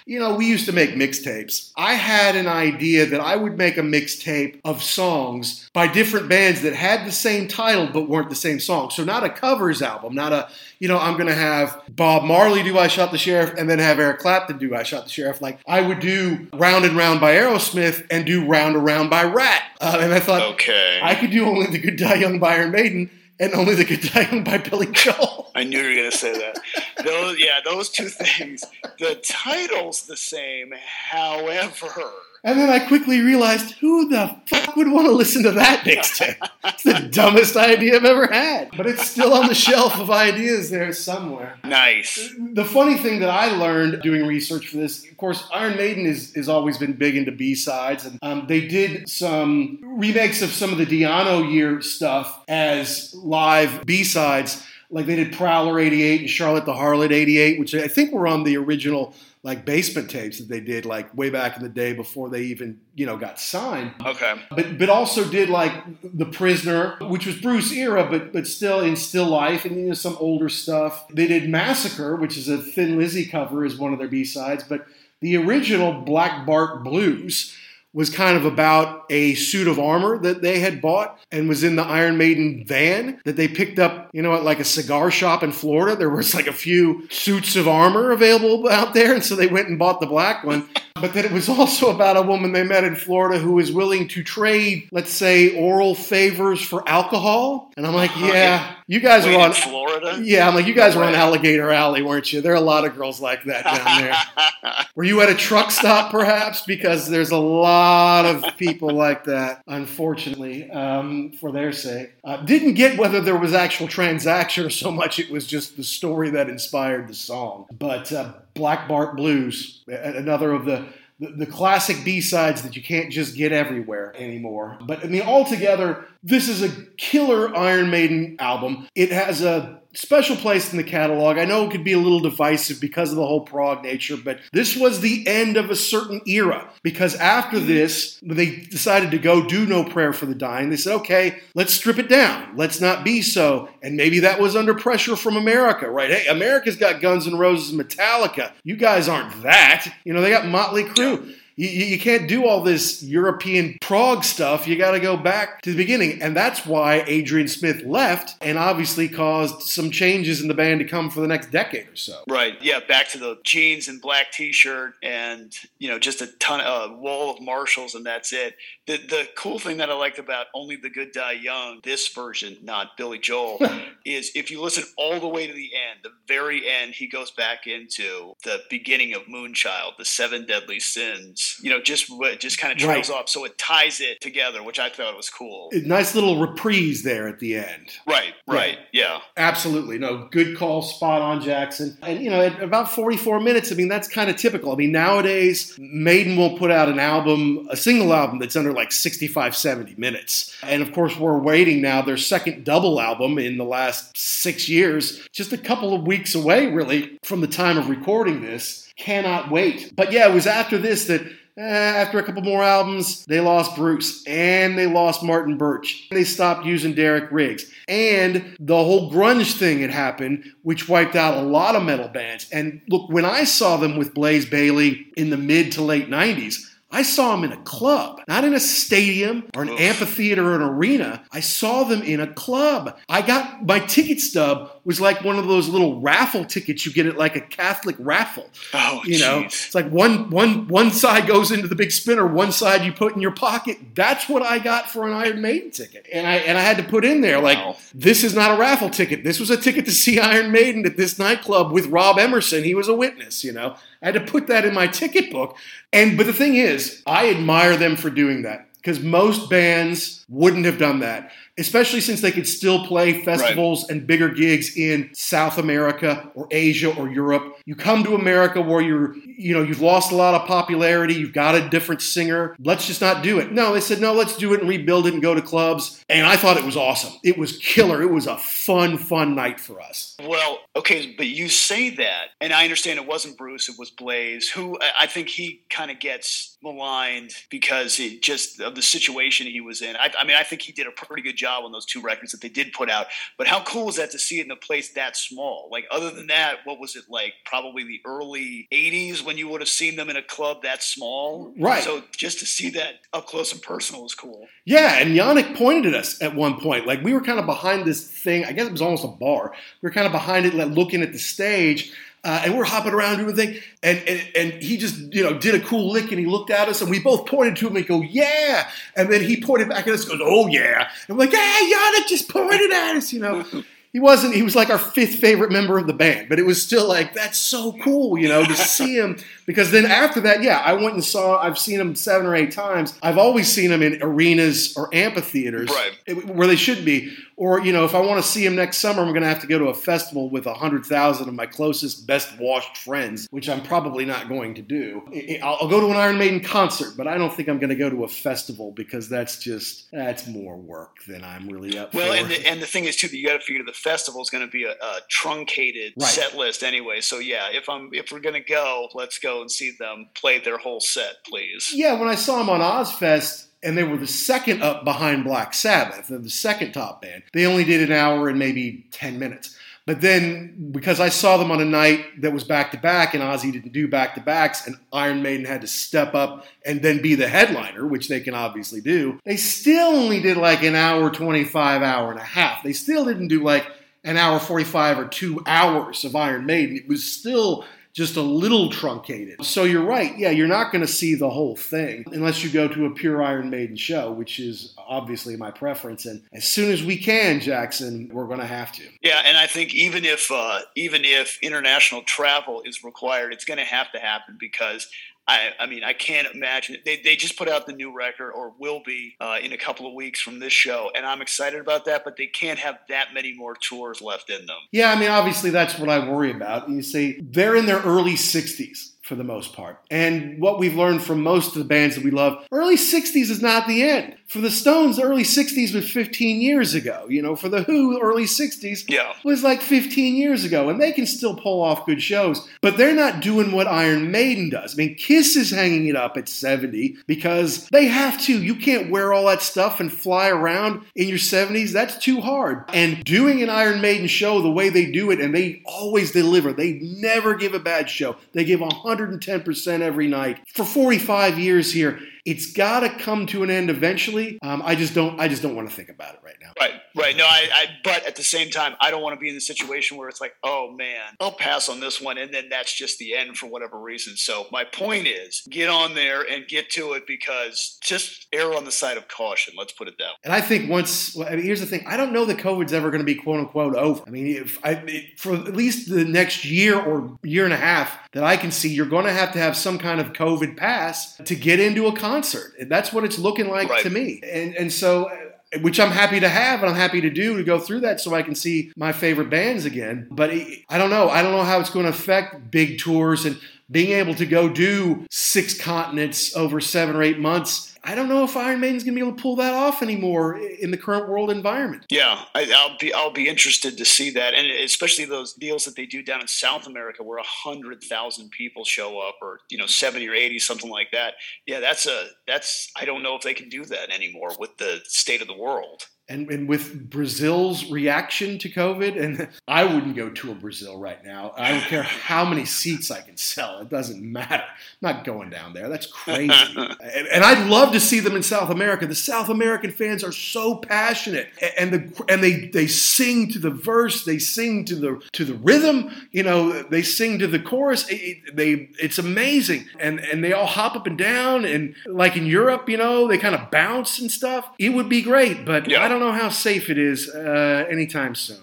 You know, we used to make mixtapes. I had an idea that I would make a mixtape of songs by different bands that had the same title but weren't the same song. So not a covers album, not a, you know, I'm going to have Bob Marley do I Shot the Sheriff and then have Eric Clapton do I Shot the Sheriff. Like I would do Round and Round by Aerosmith and do Round and Round by Ratt. Uh, and I thought okay I could do Only the Good Die Young by Iron Maiden and Only the Good Young by Billy Joel. [LAUGHS] I knew you were going to say that. those, yeah, those two things. The title's the same, however, And then I quickly realized, who the fuck would want to listen to that mixtape? It's the dumbest idea I've ever had. But it's still on the shelf of ideas there somewhere. nice. The funny thing that I learned doing research for this, of course, Iron Maiden is, has always been big into B sides, and um, they did some remakes of some of the Di'Anno year stuff as live B sides. Like they did Prowler '88 and Charlotte the Harlot '88, which I think were on the original like basement tapes that they did like way back in the day before they even you know got signed Okay. but but also did like the prisoner which was bruce era but but still in still life and you know some older stuff they did massacre which is a thin lizzy cover is one of their b-sides but the original black bart blues was kind of about a suit of armor that they had bought and was in the Iron Maiden van that they picked up, you know, at like a cigar shop in Florida. There was like a few suits of armor available out there, and so they went and bought the black one. [LAUGHS] But then it was also about a woman they met in Florida who was willing to trade, let's say, oral favors for alcohol. And I'm like, uh-huh. yeah, you guys Wait, are on Florida? Yeah, I'm like, you guys were on Alligator Alley, weren't you? There are a lot of girls like that down there. [LAUGHS] Were you at a truck stop, perhaps? Because there's a lot of people like that, unfortunately, um, for their sake. Uh, didn't get whether there was actual transaction or so much it was just the story that inspired the song. But uh, Black Bart Blues, another of the, the classic B-sides that you can't just get everywhere anymore. But I mean, altogether, this is a killer Iron Maiden album. It has a special place in the catalog. I know it could be a little divisive because of the whole prog nature, but this was the end of a certain era. Because after this, they decided to go do No Prayer for the Dying. They said, okay, let's strip it down. Let's not be so. And maybe that was under pressure from America, right? Hey, America's got Guns N' Roses and Metallica. You guys aren't that. You know, they got Motley Crue. You, you can't do all this European prog stuff. You got to go back to the beginning. And that's why Adrian Smith left and obviously caused some changes in the band to come for the next decade or so. Right. Yeah. Back to the jeans and black T-shirt, and you know, just a ton of uh, wall of Marshalls, and that's it. The the cool thing that I liked about Only the Good Die Young, this version, not Billy Joel, [LAUGHS] is if you listen all the way to the end, the very end, he goes back into the beginning of Moonchild, the seven deadly sins. You know, just just kind of trails Right. off, so it ties it together, which I thought was cool. A nice little reprise there at the end. Right. Right. Yeah. Absolutely. No, good call, spot on, Jackson. And, you know, at about 44 minutes, I mean, that's kind of typical. I mean, nowadays, Maiden will put out an album, a single album that's under like 65, 70 minutes. And of course, we're waiting now, their second double album in the last six years, just a couple of weeks away, really, from the time of recording this. Cannot wait. But yeah, it was after this that Eh, after a couple more albums, they lost Bruce and they lost Martin Birch. They stopped using Derek Riggs. And the whole grunge thing had happened, which wiped out a lot of metal bands. And look, when I saw them with Blaze Bayley in the mid to late 90s, I saw them in a club, not in a stadium or an amphitheater or an arena. I saw them in a club. I got my ticket stub was like one of those little raffle tickets you get at like a Catholic raffle. Oh, you know, it's like one one one side goes into the big spinner, one side you put in your pocket. That's what I got for an Iron Maiden ticket, and I and I had to put in there like Wow. this is not a raffle ticket. This was a ticket to see [LAUGHS] Iron Maiden at this nightclub with Rob Emerson. He was a witness. You know, I had to put that in my ticket book. And but the thing is, I admire them for doing that because most bands wouldn't have done that, especially since they could still play festivals and bigger gigs in South America or Asia or Europe. You come to America where you're, you know, you've lost a lot of popularity, you've got a different singer. Let's just not do it. No, they said, no, let's do it and rebuild it and go to clubs. And I thought it was awesome. It was killer. It was a fun, fun night for us. Well, okay, but you say that, and I understand it wasn't Bruce, it was Blaze, who I- I think he kind of gets maligned because it just of the situation he was in. I, I mean, I think he did a pretty good job on those two records that they did put out. But how cool is that to see it in a place that small? Like, other than that, what was it like? Probably the early '80s when you would have seen them in a club that small, Right. So just to see that up close and personal is cool. Yeah, and Janick pointed at us at one point. Like we were kind of behind this thing. I guess it was almost a bar. We were kind of behind it, like looking at the stage, uh, and we're hopping around doing the thing. And, and and he just you know did a cool lick, and he looked at us, and we both pointed to him and go, "Yeah!" And then he pointed back at us, and goes, "Oh yeah!" And we're like, "Yeah, Janick just pointed at us," you know. He wasn't. He was like our fifth favorite member of the band, but it was still like that's so cool, you know, to see him. Because then after that, yeah, I went and saw. I've seen him seven or eight times. I've always seen him in arenas or amphitheaters, Right. where they should be. Or you know, if I want to see him next summer, I'm going to have to go to a festival with a hundred thousand of my closest, best washed friends, which I'm probably not going to do. I'll go to an Iron Maiden concert, but I don't think I'm going to go to a festival because that's just that's more work than I'm really up Well, for. Well, and the, and the thing is too that you got to figure the festival is going to be a, a truncated Right. set list anyway. So yeah, if I'm if we're going to go, let's go and see them play their whole set, please. Yeah, when I saw them on Ozzfest, and they were the second up behind Black Sabbath, they're the second top band. They only did an hour and maybe ten minutes. But then, because I saw them on a night that was back to back, and Ozzy didn't do back to backs, and Iron Maiden had to step up and then be the headliner, which they can obviously do, they still only did like an hour 25, hour and a half. They still didn't do like an hour 45 or two hours of Iron Maiden. It was still just a little truncated. So you're right. Yeah, you're not going to see the whole thing unless you go to a pure Iron Maiden show, which is obviously my preference. And as soon as we can, Jackson, we're going to have to. Yeah, and I think even if uh, even if international travel is required, it's going to have to happen because I, I mean I can't imagine. They, they just put out the new record or will be uh, in a couple of weeks from this show, and I'm excited about that. But they can't have that many more tours left in them. Yeah, I mean, obviously that's what I worry about. You see, they're in their early 60s for the most part. And what we've learned from most of the bands that we love, early 60s is not the end. For the Stones, the early 60s was 15 years ago. You know, for the Who, early 60s Yeah. was like 15 years ago, and they can still pull off good shows. But they're not doing what Iron Maiden does. I mean, Kiss is hanging it up at 70 because they have to. You can't wear all that stuff and fly around in your 70s. That's too hard. And doing an Iron Maiden show the way they do it, and they always deliver, they never give a bad show. They give 110% every night. For 45 years here, it's got to come to an end eventually. Um, I just don't. I just don't want to think about it right now. Right, right. No, I, I. But at the same time, I don't want to be in the situation where it's like, oh man, I'll pass on this one, and then that's just the end for whatever reason. So my point is, get on there and get to it because just err on the side of caution. Let's put it that way. And I think once, well, I mean, here's the thing: I don't know that COVID's ever going to be quote unquote over. I mean, if I for at least the next year or year and a half that I can see, you're going to have to have some kind of COVID pass to get into a concert. That's what it's looking like Right. to me. And and so. uh, Which I'm happy to have and I'm happy to do to go through that so I can see my favorite bands again. But it- I don't know. I don't know how it's going to affect big tours and being able to go do six continents over seven or eight months. I don't know if Iron Maiden's going to be able to pull that off anymore in the current world environment. Yeah, I, I'll be I'll be interested to see that, and especially those deals that they do down in South America, where hundred thousand people show up, or you know seventy or eighty, something like that. Yeah, that's a that's I don't know if they can do that anymore with the state of the world. And, and with Brazil's reaction to COVID, and [LAUGHS] I wouldn't go to a Brazil right now. I don't care how many seats I can sell. It doesn't matter. I'm not going down there. That's crazy. [LAUGHS] and, and I'd love to see them in South America. The South American fans are so passionate, and the and they they sing to the verse, they sing to the to the rhythm. You know, they sing to the chorus. It, they it's amazing, and and they all hop up and down, and like in Europe, you know, they kind of bounce and stuff. It would be great, but yeah. I don't don't know how safe it is uh, anytime soon.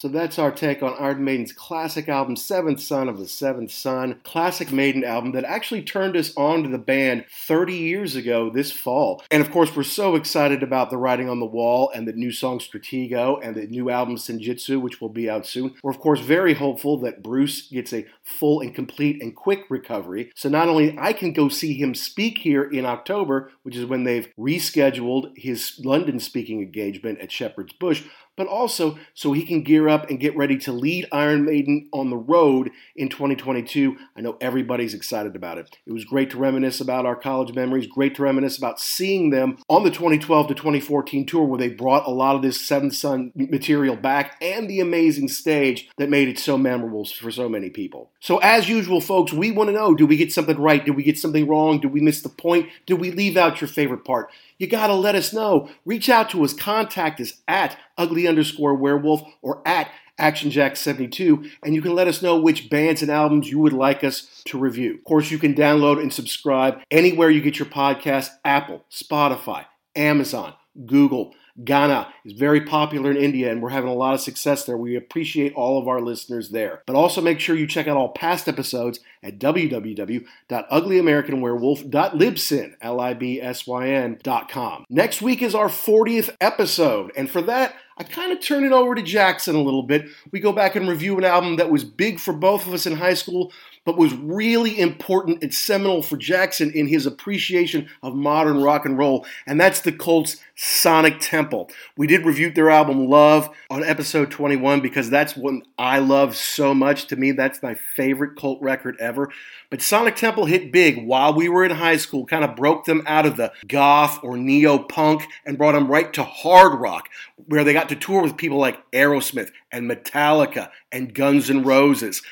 So that's our take on Iron Maiden's classic album, Seventh Son of the Seventh Son. Classic Maiden album that actually turned us on to the band 30 years ago this fall. And of course, we're so excited about the writing on the wall and the new song Stratego and the new album Senjutsu, which will be out soon. We're of course very hopeful that Bruce gets a full and complete and quick recovery. So not only I can go see him speak here in October, which is when they've rescheduled his London speaking engagement at Shepherd's Bush, but also so he can gear up and get ready to lead Iron Maiden on the road in 2022. I know everybody's excited about it. It was great to reminisce about our college memories, great to reminisce about seeing them on the 2012 to 2014 tour where they brought a lot of this Seventh Son material back and the amazing stage that made it so memorable for so many people. So, as usual, folks, we want to know do we get something right? Did we get something wrong? Did we miss the point? Did we leave out your favorite part? You got to let us know. Reach out to us. Contact us at ugly underscore werewolf or at ActionJack72, and you can let us know which bands and albums you would like us to review. Of course, you can download and subscribe anywhere you get your podcast Apple, Spotify, Amazon, Google. Gaana is very popular in India, and we're having a lot of success there. We appreciate all of our listeners there. But also make sure you check out all past episodes at www.uglyamericanwerewolf.libsyn, L-I-B-S-Y-N.com. Next week is our 40th episode, and for that, I kind of turn it over to Jackson a little bit. We go back and review an album that was big for both of us in high school, but was really important and seminal for Jackson in his appreciation of modern rock and roll, and that's the Cult's Sonic Temple. We did review their album Love on episode 21 because that's one I love so much. To me, that's my favorite cult record ever. But Sonic Temple hit big while we were in high school, kind of broke them out of the goth or neo punk and brought them right to hard rock, where they got to tour with people like Aerosmith and Metallica and Guns N' Roses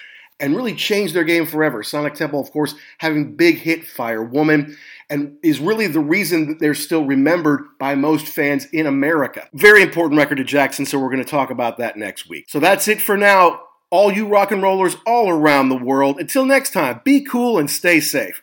and really changed their game forever. Sonic Temple, of course, having big hit Fire Woman, and is really the reason that they're still remembered by most fans in America. Very important record to Jackson, so we're going to talk about that next week. So that's it for now. All you rock and rollers all around the world. Until next time, be cool and stay safe.